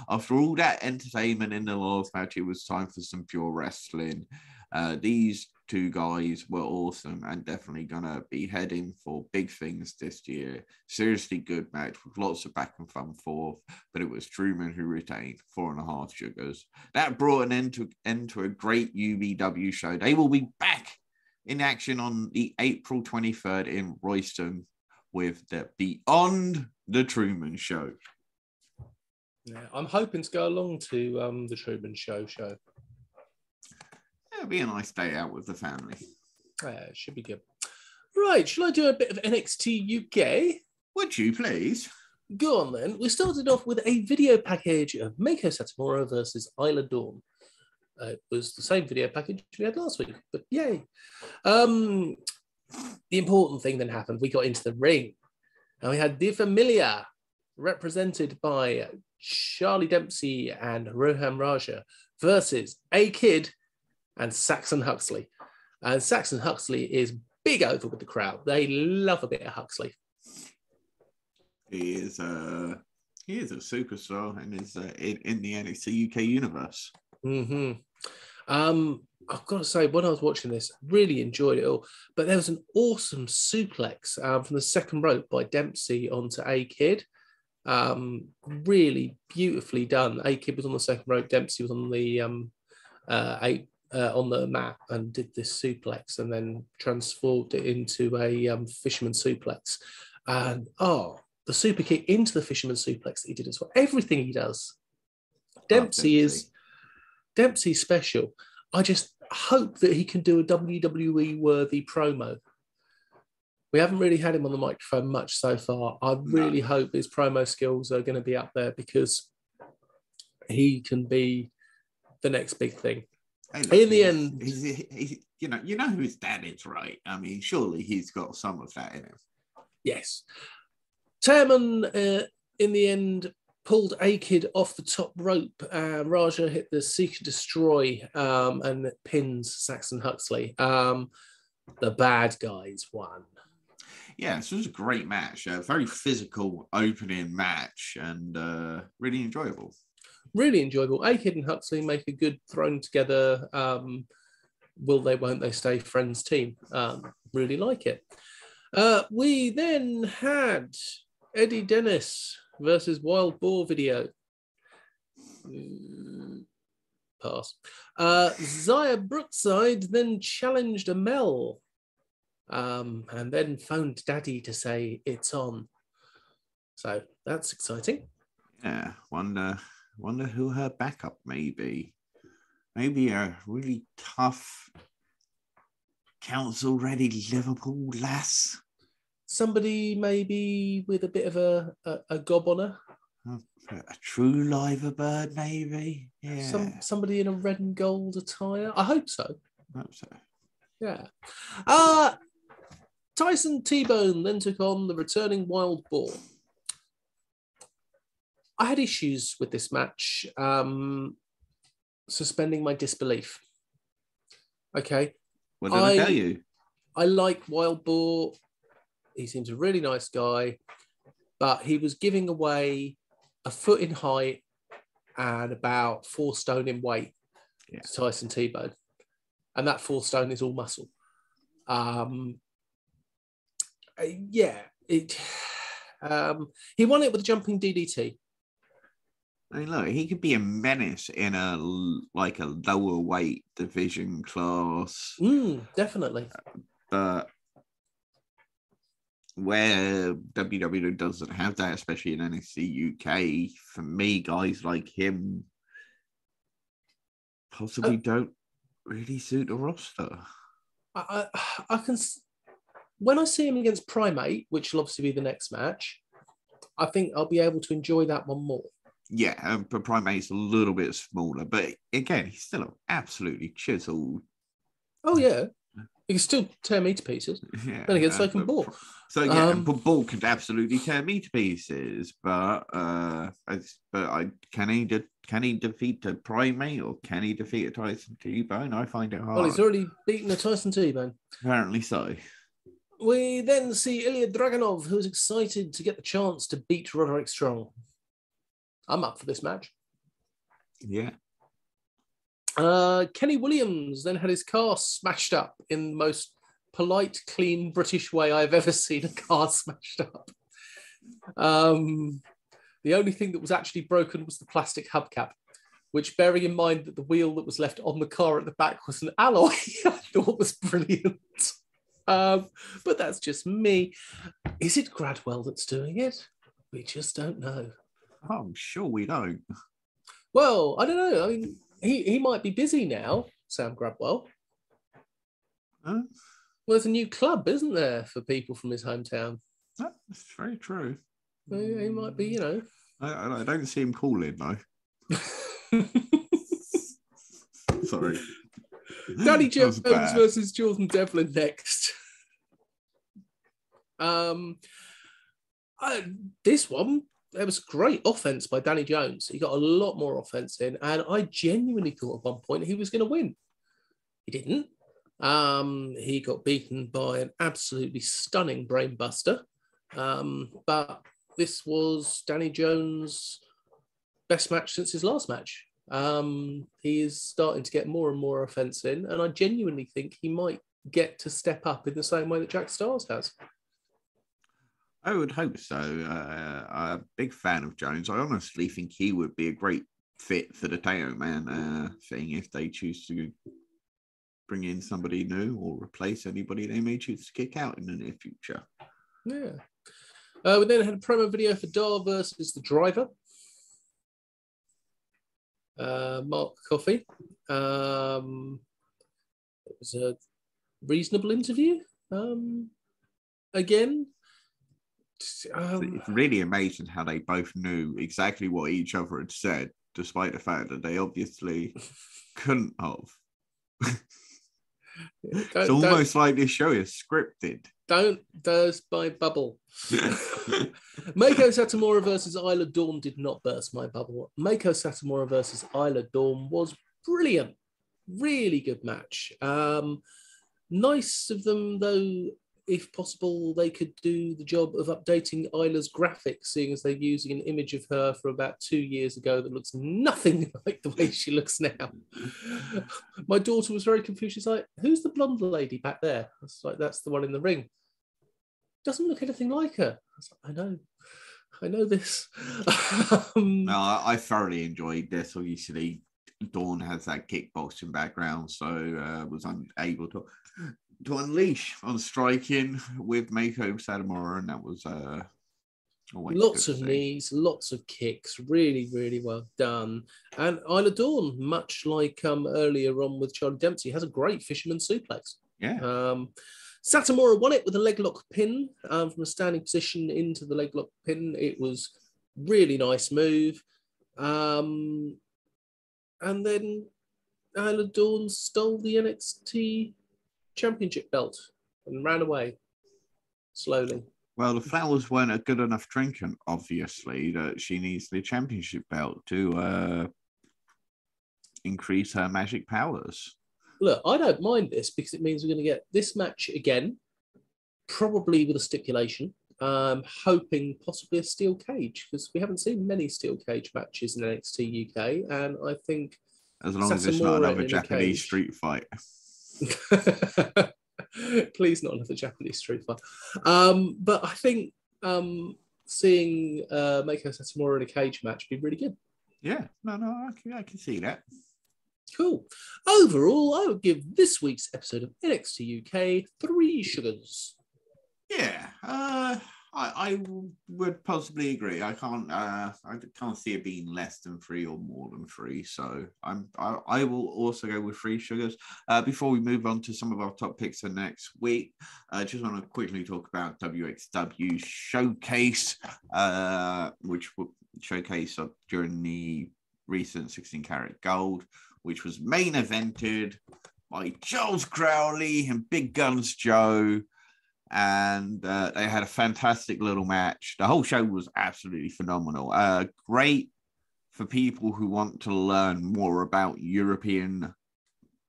After all that entertainment in the last match, it was time for some pure wrestling. Uh, these two guys were awesome and definitely gonna be heading for big things this year. Seriously good match with lots of back and fun forth, but it was Truman who retained four and a half sugars. That brought an end to end to a great UBW show. They will be back in action on the April 23rd in Royston with the Beyond the Truman Show. Yeah, I'm hoping to go along to um, the Truman Show show. It'll be a nice day out with the family. Yeah, it should be good. Right, shall I do a bit of NXT UK? Would you please? Go on then. We started off with a video package of Meiko Satomura versus Isla Dawn. Uh, it was the same video package we had last week, but yay. Um, the important thing then happened. We got into the ring and we had the Familia represented by Charlie Dempsey and Rohan Raja versus A Kid and Saxon Huxley. And Saxon Huxley is big over with the crowd. They love a bit of Huxley. he is a he is a superstar and is uh, in, in the NXT UK universe. Hmm Um, I've got to say, when I was watching this, really enjoyed it all. But there was an awesome suplex um, from the second rope by Dempsey onto A Kid. Um, really beautifully done. A Kid was on the second rope, Dempsey was on the um, uh, uh, on the mat and did this suplex, and then transformed it into a um, fisherman suplex. And oh, the super kick into the fisherman suplex that he did as well. Everything he does. Dempsey is Dempsey special. I just hope that he can do a WWE worthy promo. We haven't really had him on the microphone much so far. I really No. hope his promo skills are going to be up there because he can be the next big thing. Hey, In the he's- end- he's, he's, you know, you know who his dad is, right? I mean, surely he's got some of that in him. Yes. Teoman, uh, in the end, pulled A Kid off the top rope. Uh, Raja hit the Seek and Destroy um, and pins Saxon Huxley. Um, the bad guys won. Yeah, so it was a great match, a very physical opening match, and uh, really enjoyable. Really enjoyable. A Kid and Huxley make a good thrown together. Um, will they, won't they stay friends team? Um, really like it. Uh, we then had Eddie Dennis versus Wild Boar video. Mm, Pass. Uh, Xia Brookside then challenged Amale um, and then phoned Daddy to say it's on. So that's exciting. Yeah, wonder wonder who her backup may be. Maybe a really tough council ready Liverpool lass. Somebody maybe with a bit of a, a, a gob on her. A true liver bird, maybe. Yeah. Some somebody in a red and gold attire. I hope so. Hope so. Yeah. Uh Tyson T-Bone then took on the returning Wild Boar. I had issues with this match, um, suspending my disbelief. Okay. What did I, I- tell you? I like Wild Boar. He seems a really nice guy, but he was giving away a foot in height and about four stone in weight Yeah. to Tyson T-Bone. And that four stone is all muscle. Um, uh, yeah, it. Um, he won it with a jumping DDT. I mean, look, he could be a menace in a like a lower weight division class, Mm, definitely. but where WWE doesn't have that, especially in NXT UK, for me, guys like him possibly don't really suit the roster. I, I, I can. When I see him against Primate, which will obviously be the next match, I think I'll be able to enjoy that one more. Yeah, um, but Primate's a little bit smaller, but again, he's still absolutely chiseled. Oh yeah, he can still tear me to pieces. Yeah, Then again, so uh, can but Ball. So yeah, Um, but Ball could absolutely tear me to pieces. But uh, I, but I can he de- can he defeat a primate or can he defeat a Tyson T Bone? I find it hard. Well, he's already beaten a Tyson T-Bone. Apparently so. We then see Ilya Dragunov, who's excited to get the chance to beat Roderick Strong. I'm up for this match. Yeah, Uh, Kenny Williams then had his car smashed up in the most polite, clean British way I've ever seen a car smashed up. Um, the only thing that was actually broken was the plastic hubcap, which, bearing in mind that the wheel that was left on the car at the back was an alloy, I thought was brilliant. Um, but that's just me. Is it Gradwell that's doing it? We just don't know. Oh, I'm sure we don't. Well, I don't know. I mean, he, he might be busy now, Sam Gradwell. Huh? Well, there's a new club, isn't there, for people from his hometown? That's very true. So he might be, you know. I, I- don't see him calling though. Sorry. Danny Jones versus Jordan Devlin next. Um, I, this one, there was great offense by Danny Jones. He got a lot more offense in, and I genuinely thought at one point he was going to win. He didn't. Um, he got beaten by an absolutely stunning brainbuster. Um, but this was Danny Jones' best match since his last match. Um, he is starting to get more and more offense in, and I genuinely think he might get to step up in the same way that Jack Starz has. I would hope so. Uh, I'm a big fan of Jones. I honestly think he would be a great fit for the Teoman uh, thing if they choose to bring in somebody new or replace anybody they may choose to kick out in the near future. Yeah. Uh, we then had a promo video for Dar versus the driver. Uh, Mark Coffey. Um, it was a reasonable interview. Um, again, um, it's really amazing how they both knew exactly what each other had said, despite the fact that they obviously couldn't have. it's almost like this show is scripted. Don't burst my bubble. Meiko Satomura versus Isla Dawn did not burst my bubble. Meiko Satomura versus Isla Dawn was brilliant. Really good match. Um, nice of them, though, if possible, they could do the job of updating Isla's graphics, seeing as they're using an image of her from about two years ago that looks nothing like the way she looks now. My daughter was very confused. She's like, "Who's the blonde lady back there?" I was like, "That's the one in the ring." Doesn't look anything like her. I, like, I know. I know this. um, no, I, I thoroughly enjoyed this. Obviously, Dawn has that kickboxing background, so uh, was unable to to unleash on striking with Meiko Satomura, and that was uh, lots of knees, lots of kicks, really, really well done. And Isla Dawn, much like um, earlier on with Charlie Dempsey, has a great fisherman suplex. Yeah. Um, Satomura won it with a leg lock pin um, from a standing position into the leg lock pin. It was really nice move. Um, and then Isla Dawn stole the NXT championship belt and ran away slowly. Well, the flowers weren't a good enough trinket, obviously, that she needs the championship belt to uh, increase her magic powers. Look, I don't mind this because it means we're going to get this match again, probably with a stipulation. Um, hoping possibly a steel cage because we haven't seen many steel cage matches in NXT UK, and I think as long as it's not another Japanese street fight. Please, not another Japanese street fight. Um, but I think um, seeing uh, Meiko Satomura in a cage match would be really good. Yeah, no, no, I can, I can see that. Cool. Overall, I would give this week's episode of NXT UK three sugars. Yeah, uh, I, I would possibly agree. I can't uh, I can't see it being less than three or more than three. So I'm I, I will also go with three sugars. Uh, before we move on to some of our top picks for next week, I uh, just want to quickly talk about WXW Showcase, uh, which showcase during the recent 16 Carat gold, which was main evented by Charles Crowley and Big Guns Joe and uh, they had a fantastic little match. The whole show was absolutely phenomenal. Uh, great for people who want to learn more about European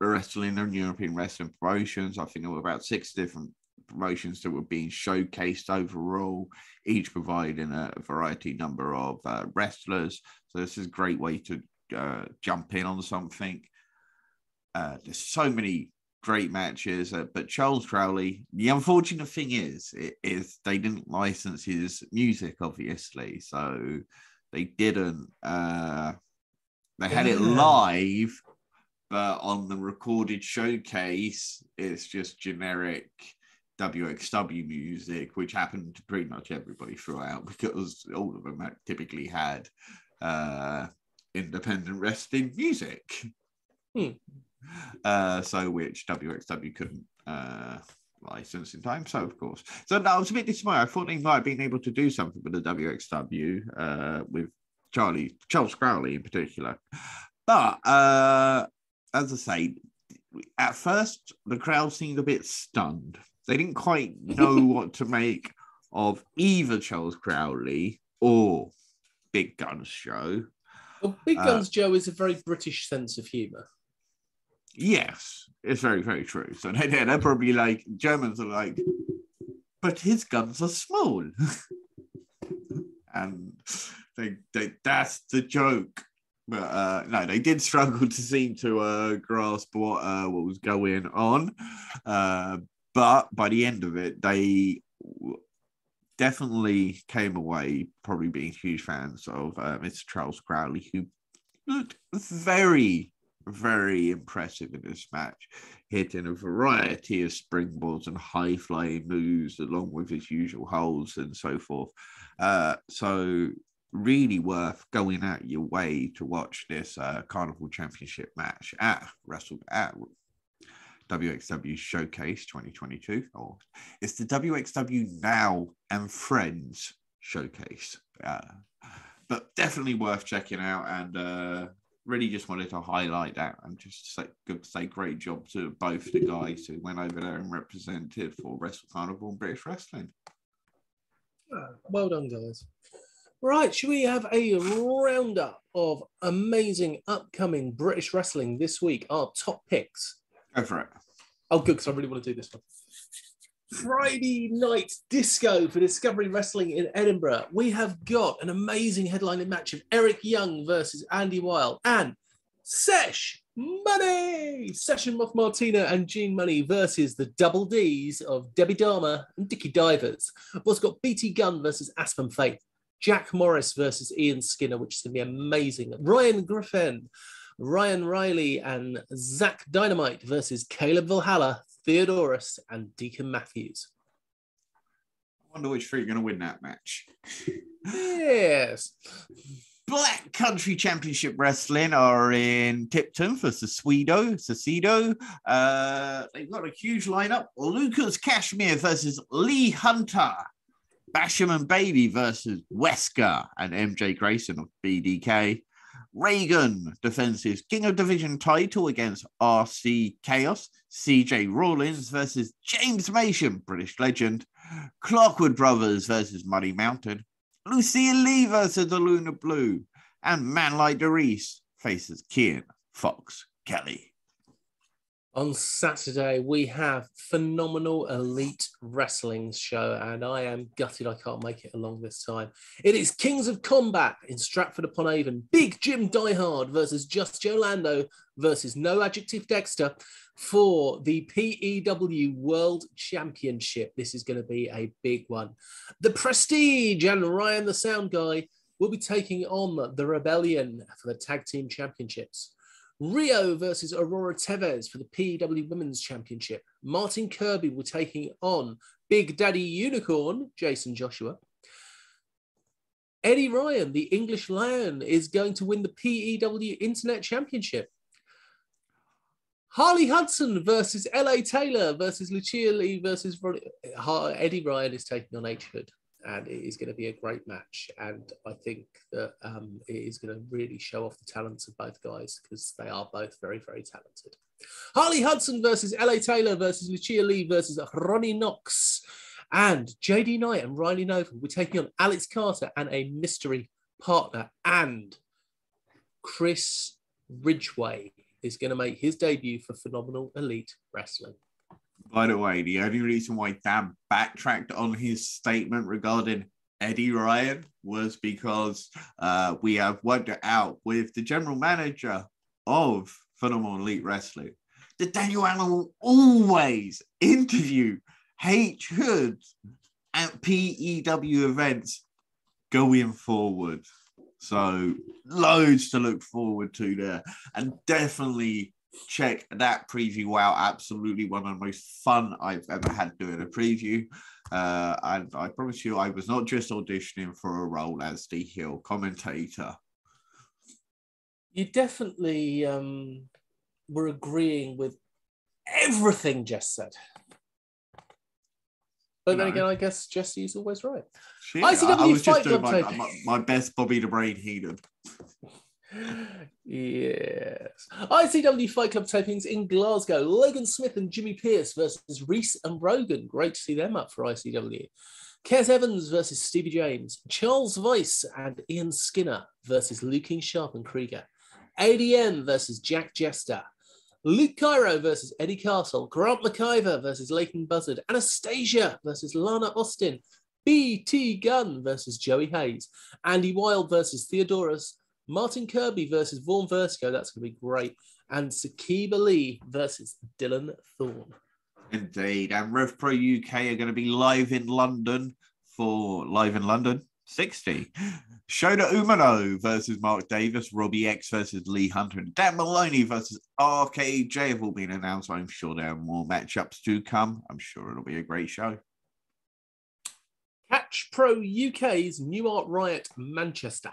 wrestling and European wrestling promotions. I think there were about six different promotions that were being showcased overall, each providing a variety number of uh, wrestlers. So this is a great way to uh, jump in on something. Uh, there's so many great matches. Uh, but Charles Crowley, the unfortunate thing is, is they didn't license his music, obviously, so they didn't. Uh, they had it live, but on the recorded showcase, it's just generic WXW music, which happened to pretty much everybody throughout because all of them typically had uh, independent wrestling music. Hmm. Uh, so which WXW couldn't uh, license in time. So of course, so no, I was a bit disappointed. I thought they might have been able to do something with the WXW uh, with Charlie Charles Crowley in particular, but uh, as I say, at first the crowd seemed a bit stunned. They didn't quite know what to make of either Charles Crowley or Big Guns Joe. Well, Big uh, Guns uh, Joe is a very British sense of humour. Yes, it's very, very true. So they, they're probably like, Germans are like, but his guns are small. and they, they that's the joke. But uh, no, they did struggle to seem to uh, grasp what uh, what was going on. Uh, but by the end of it, they definitely came away probably being huge fans of uh, Mr. Charles Crowley, who looked very, very impressive in this match, hitting a variety of springboards and high flying moves along with his usual holds and so forth. Uh, so really worth going out your way to watch this uh, Carnival Championship match at Wrestle at WXW Showcase 2022, or it's the WXW Now and Friends Showcase. Uh, but definitely worth checking out, and uh, really just wanted to highlight that and just say, say great job to both the guys who went over there and represented for Wrestle Carnival and British Wrestling. Ah, well done, guys. Right, should we have a roundup of amazing upcoming British wrestling this week? Our top picks. Go for it. Oh, good, because I really want to do this one. Friday night disco for Discovery Wrestling in Edinburgh. We have got an amazing headlining match of Eric Young versus Andy Weil and Sesh Money, Session Moth Martina and Gene Money versus the Double D's of Debbie Dharma and Dickie Divers. We've also got BT Gunn versus Aspen Faith. Jack Morris versus Ian Skinner, which is going to be amazing. Ryan Griffin, Ryan Riley, and Zach Dynamite versus Caleb Valhalla, Theodorus, and Deacon Matthews. I wonder which three are going to win that match. yes. Black Country Championship Wrestling are in Tipton for Sasuido, Sasido. Uh, they've got a huge lineup. Lucas Cashmere versus Lee Hunter. Basham and Baby versus Wesker and MJ Grayson of BDK. Reagan defends his King of Division title against RC Chaos. CJ Rawlins versus James Mason, British legend. Clockwood Brothers versus Muddy Mountain. Lucia Lee versus the Luna Blue. And Man Like DeReiss faces Kian Fox Kelly on Saturday we have phenomenal elite wrestling show, and I am gutted I can't make it along this time. It is Kings of Combat in Stratford upon Avon. Big Jim Diehard versus Just Joe Lando versus No Adjective Dexter for the PEW World Championship. This is going to be a big one. The Prestige and Ryan the Sound Guy will be taking on the Rebellion for the Tag Team Championships. Rhio versus Aurora Teves for the PW Women's Championship. Martin Kirby will taking on Big Daddy Unicorn, Jason Joshua. Eddie Ryan, the English Lion, is going to win the PEW Internet Championship. Harley Hudson versus LA Taylor versus Lucia Lee versus Eddie Ryan is taking on H Hood and it is going to be a great match. And I think that um, it is going to really show off the talents of both guys because they are both very, very talented. Harley Hudson versus LA Taylor versus Lucia Lee versus Ronnie Knox. And JD Knight and Riley Nova we're taking on Alex Carter and a mystery partner. And Chris Ridgeway is going to make his debut for Phenomenal Elite Wrestling. By the way, the only reason why Dan backtracked on his statement regarding Eddie Ryan was because uh, we have worked it out with the general manager of Phenomenal Elite Wrestling that Daniel Allen will always interview H Hood at PEW events going forward. So loads to look forward to there, and definitely check that preview out. Absolutely one of the most fun I've ever had doing a preview. Uh, and I promise you, I was not just auditioning for a role as the heel commentator. You definitely um, were agreeing with everything Jess said. But no. then again, I guess Jesse's always right. Shit, ICW I, I was just doing my, my, my, best Bobby the Brain Heenan yes. ICW Fight Club tapings in Glasgow. Logan Smith and Jimmy Pierce versus Reese and Rogan. Great to see them up for ICW. Kes Evans versus Stevie James. Charles Weiss and Ian Skinner versus Luke King Sharp and Krieger. ADM versus Jack Jester. Luke Cairo versus Eddie Castle. Grant McIver versus Leighton Buzzard. Anastasia versus Lana Austin. BT Gunn versus Joey Hayes, Andy Wild versus Theodorus, Martin Kirby versus Vaughn Vertigo. That's going to be great. And Sakiba Lee versus Dylan Thorne. Indeed. And Rev Pro UK are going to be live in London for Live in London 60. Shota Umino versus Mark Davis, Robbie X versus Lee Hunter, and Dan Maloney versus RKJ have all been announced. I'm sure there are more matchups to come. I'm sure it'll be a great show. Catch Pro UK's New Art Riot Manchester.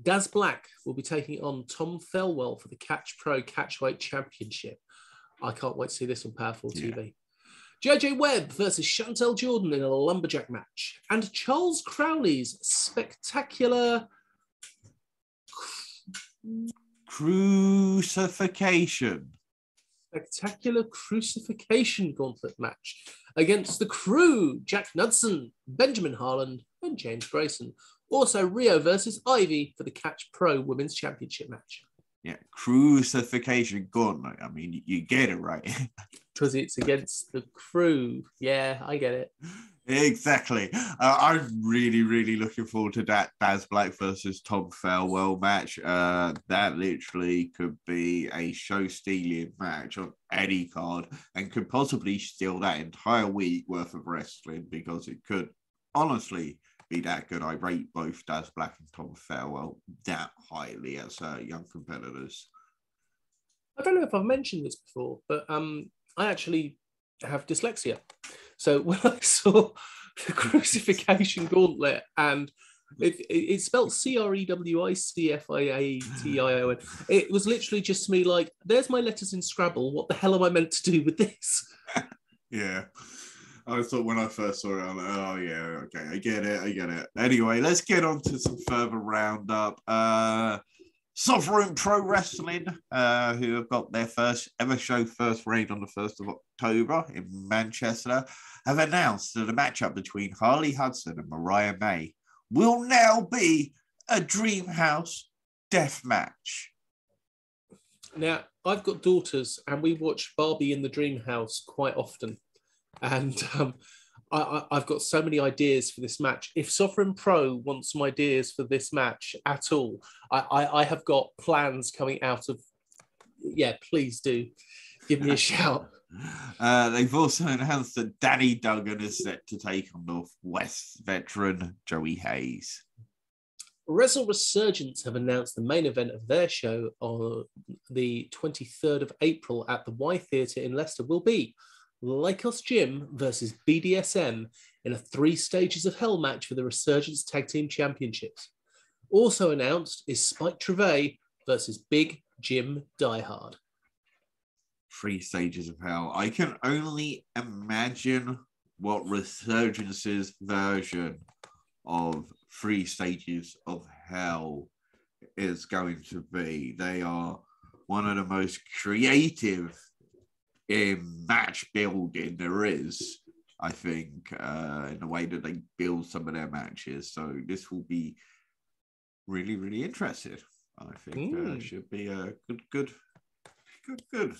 Daz Black will be taking on Tom Thelwell for the Catch Pro Catchweight Championship. I can't wait to see this on Powered 4 yeah. TV. JJ Webb versus Chantel Jordan in a lumberjack match. And Charles Crowley's spectacular crucifixion. Spectacular crucifixion gauntlet match against the crew Jack Knudsen, Benjamin Harland, and James Grayson. Also, Rhio versus Ivy for the Catch Pro Women's Championship match. Yeah, crucifixion gauntlet. I mean, you get it right. Because it's against the crew. Yeah, I get it. Exactly. Uh, I'm really, really looking forward to that Daz Black versus Tom Thelwell match. Uh, that literally could be a show stealing match on any card and could possibly steal that entire week worth of wrestling because it could honestly be that good. I rate both Daz Black and Tom Thelwell that highly as uh, young competitors. I don't know if I've mentioned this before, but um, I actually have dyslexia. So when I saw the crucifixion gauntlet and it, it, it's spelled C R E W I C F I A T I O N. It was literally just me like, there's my letters in Scrabble. What the hell am I meant to do with this? yeah. I thought when I first saw it, I'm like, oh yeah, okay, I get it, I get it. Anyway, let's get on to some further roundup. Uh, Sovereign Pro Wrestling, uh, who have got their first ever show, first raid on the 1st of October in Manchester, have announced that a matchup between Harley Hudson and Mariah May will now be a Dream House death match. Now, I've got daughters and we watch Barbie in the Dream House quite often and um, I, have got so many ideas for this match. If Sovereign Pro wants some ideas for this match at all, I, I, I have got plans coming out of. Yeah, please do give me a shout. Uh, they've also announced that Danny Duggan is set to take on Northwest veteran Joey Hayes. Wrestle Resurgence have announced the main event of their show on the 23rd of April at the Y Theatre in Leicester will be Lykos Gym versus BDSM in a three stages of hell match for the Resurgence Tag Team Championships. Also announced is Spike Trivet versus Big Jim Diehard. Three stages of hell. I can only imagine what Resurgence's version of three stages of hell is going to be. They are one of the most creative in match building there is, I think, uh, in the way that they build some of their matches. So this will be really, really interesting. I think mm. uh, hmm. should be a good, good, good, good,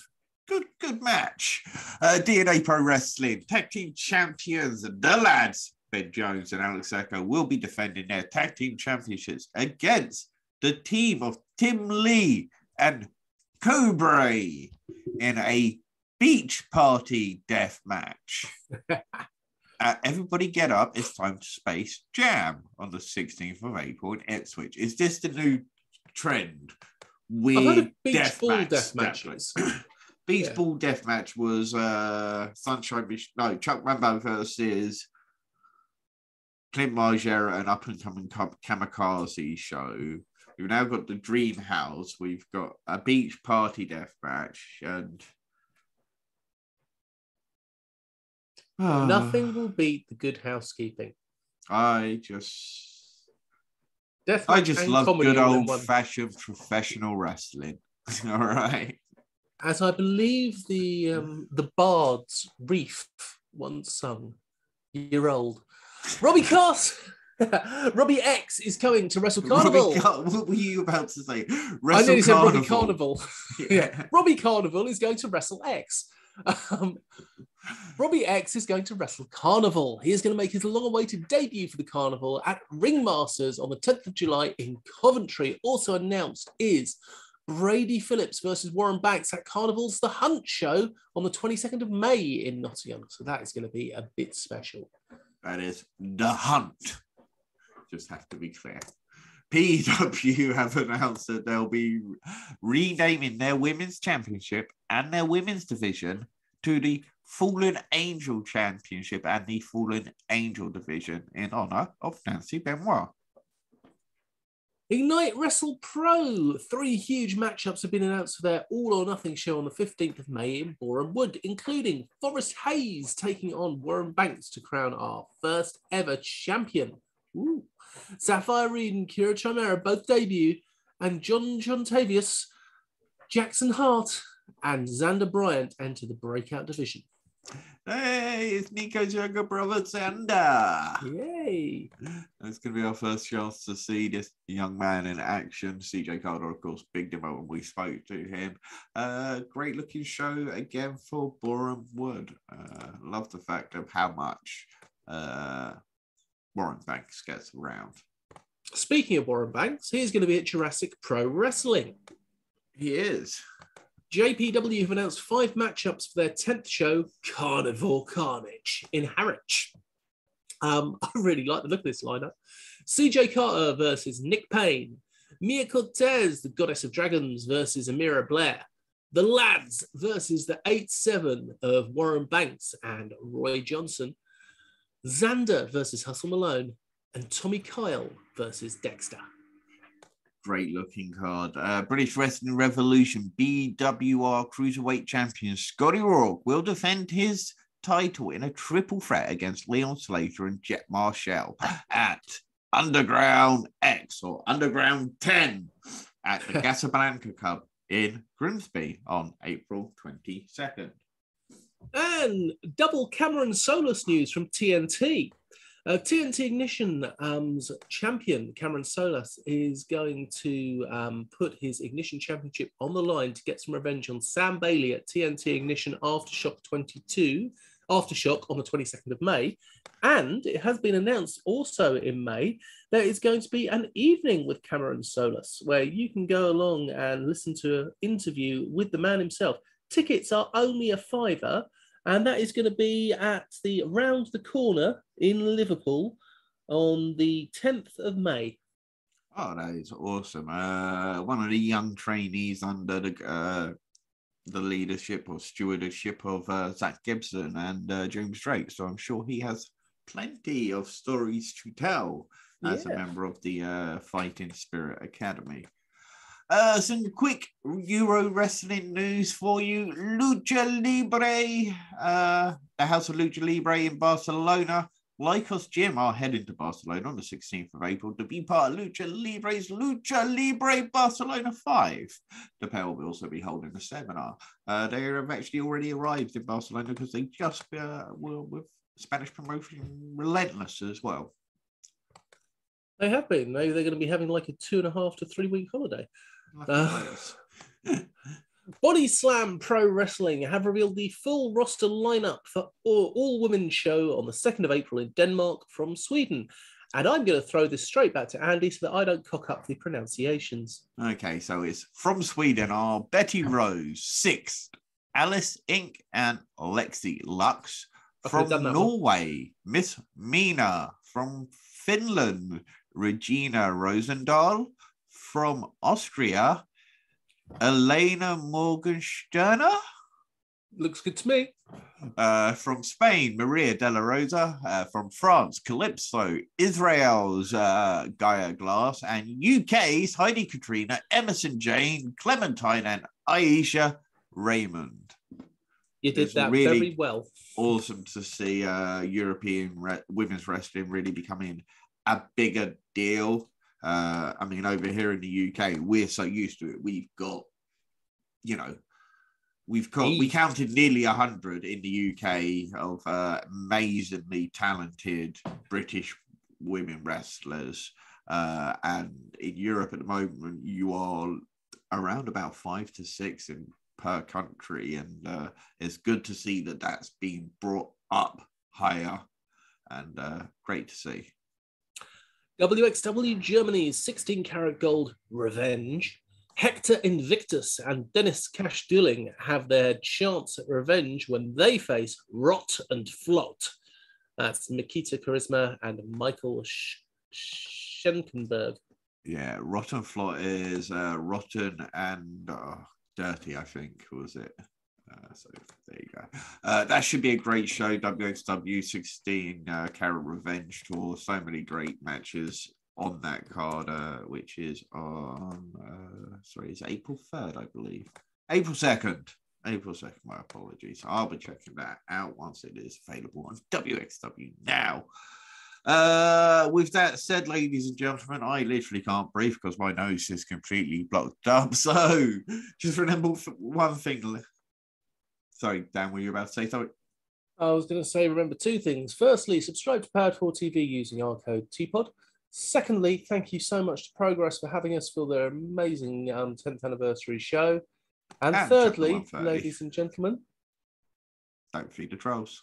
good, good match. Uh, DNA Pro Wrestling Tag Team Champions, the lads, Ben Jones and Alex Echo, will be defending their Tag Team Championships against the team of Tim Lee and Cobra in a beach party death match. uh, everybody get up. It's time to Space Jam on the 16th of April in Ipswich. Is this the new trend? Weird death, match, death matches. beach yeah. ball death match was uh, Sunshine, no, Chuck Rambo versus Clint Margera, an up and coming kamikaze show. We've now got the Dream House. We've got a beach party death match, and Nothing will beat the good housekeeping. I just. Death I just love good old fashioned professional wrestling. All right. As I believe the um, the bards Reef once sung, year old. Robbie Cross Robbie X is coming to Wrestle Carnival. Car- what were you about to say? Wrestle I nearly Carnival. said Robbie Carnival. yeah. Robbie Carnival is going to Wrestle X. Um, Robbie X is going to wrestle Carnival. He is going to make his long-awaited debut for the Carnival at Ringmasters on the 10th of July in Coventry. Also announced is Brady Phillips versus Warren Banks at Carnival's The Hunt Show on the 22nd of May in Nottingham. So that is going to be a bit special. That is The Hunt. Just have to be clear. PW have announced that they'll be renaming their women's championship and their women's division to the Fallen Angel Championship and the Fallen Angel Division in honor of Nancy Benoit. Ignite Wrestle Pro. Three huge matchups have been announced for their All or Nothing show on the 15th of May in Boreham Wood, including Forrest Hayes taking on Warren Banks to crown our first ever champion. Ooh. Sapphire Reed and Kira Chimera both debut, and John Jontavius, Jackson Hart, and Xander Bryant enter the breakout division. Hey, it's Nico's younger brother, Xander. Yay! It's going to be our first chance to see this young man in action. CJ Carter, of course, Big Damo when we spoke to him. Uh, great looking show again for Boreham Wood. Uh, love the fact of how much uh, Warren Banks gets around. Speaking of Warren Banks, he's going to be at Jurassic Pro Wrestling. He is. JPW have announced five matchups for their 10th show, Carnivore Carnage, in Harwich. Um, I really like the look of this lineup. CJ Carter versus Nick Payne. Mia Cortez, the Goddess of Dragons, versus Amira Blair. The Lads versus the 8 7 of Warren Banks and Roy Johnson. Xander versus Hustle Malone. And Tommy Kyle versus Dexter. Great looking card. Uh, British Wrestling Revolution BWR Cruiserweight Champion Scotty Rourke will defend his title in a triple threat against Leon Slater and Jet Marshall at Underground X or Underground 10 at the Casablanca Cup in Grimsby on April 22nd. And double Cameron Solus news from TNT. Uh, TNT Ignition um, champion Cameron Solas is going to um, put his Ignition Championship on the line to get some revenge on Sam Bailey at TNT Ignition Aftershock 22, Aftershock on the 22nd of May. And it has been announced also in May there is going to be an evening with Cameron Solas where you can go along and listen to an interview with the man himself. Tickets are only a fiver and that is going to be at the round the corner in Liverpool on the 10th of May. Oh, that is awesome! Uh, one of the young trainees under the uh, the leadership or stewardship of uh, Zack Gibson and uh, James Drake, so I'm sure he has plenty of stories to tell as Yeah. a member of the uh, Fighting Spirit Academy. Uh, some quick Euro wrestling news for you. Lucha Libre, uh, the House of Lucha Libre in Barcelona. Lykos Gym are heading to Barcelona on the 16th of April to be part of Lucha Libre's Lucha Libre Barcelona 5. The pair will also be holding a seminar. Uh, they have actually already arrived in Barcelona because they just uh, were with Spanish promotion Relentless as well. They have been. They're going to be having like a two and a half to three week holiday. Uh, Body Slam Pro Wrestling have revealed the full roster lineup for all, all women's show on the 2nd of April in Denmark from Sweden. And I'm going to throw this straight back to Andy so that I don't cock up the pronunciations. Okay, so it's from Sweden are Betty Rose, Six, Alice Inc., and Lexi Lux. From could've done that one. Norway, Miss Mina. From Finland, Regina Rosendahl. From Austria, Elena Morgensterner. Looks good to me. Uh, from Spain, Maria de la Rosa. Uh, from France, Calypso. Israel's uh, Gaia Glass. And UK's Heidi Katrina, Emerson Jane, Clementine, and Aisha Raymond. You did It's that really- very well. Awesome to see uh, European re- women's wrestling really becoming a bigger deal. Uh, I mean, over here in the UK, we're so used to it. We've got, you know, we've got we counted nearly a hundred in the UK of uh, amazingly talented British women wrestlers, uh, and in Europe at the moment, you are around about five to six in per country, and uh, it's good to see that that's been brought up higher, and uh, great to see. WXW Germany's 16 Carat gold revenge. Hector Invictus and Dennis Cash Dullnig have their chance at revenge when they face Rott and Flott. That's Nikita Charisma and Michael Sch- Schenkenberg. Yeah, Rotten Flott is uh, rotten and uh, dirty, I think, was it? Uh, so there you go. Uh, that should be a great show. WXW 16 uh, Carat Revenge Tour. So many great matches on that card, uh, which is on, uh, sorry, it's April 3rd, I believe. April 2nd. April 2nd, my apologies. I'll be checking that out once it is available on WXW now. Uh, with that said, ladies and gentlemen, I literally can't breathe because my nose is completely blocked up. So just remember one thing. Sorry, Dan, were you about to say something? I was going to say, remember two things. Firstly, subscribe to Powered 4 TV using our code TPOD. Secondly, thank you so much to Progress for having us for their amazing um, 10th anniversary show. And, And thirdly, ladies and gentlemen, Don't feed the trolls.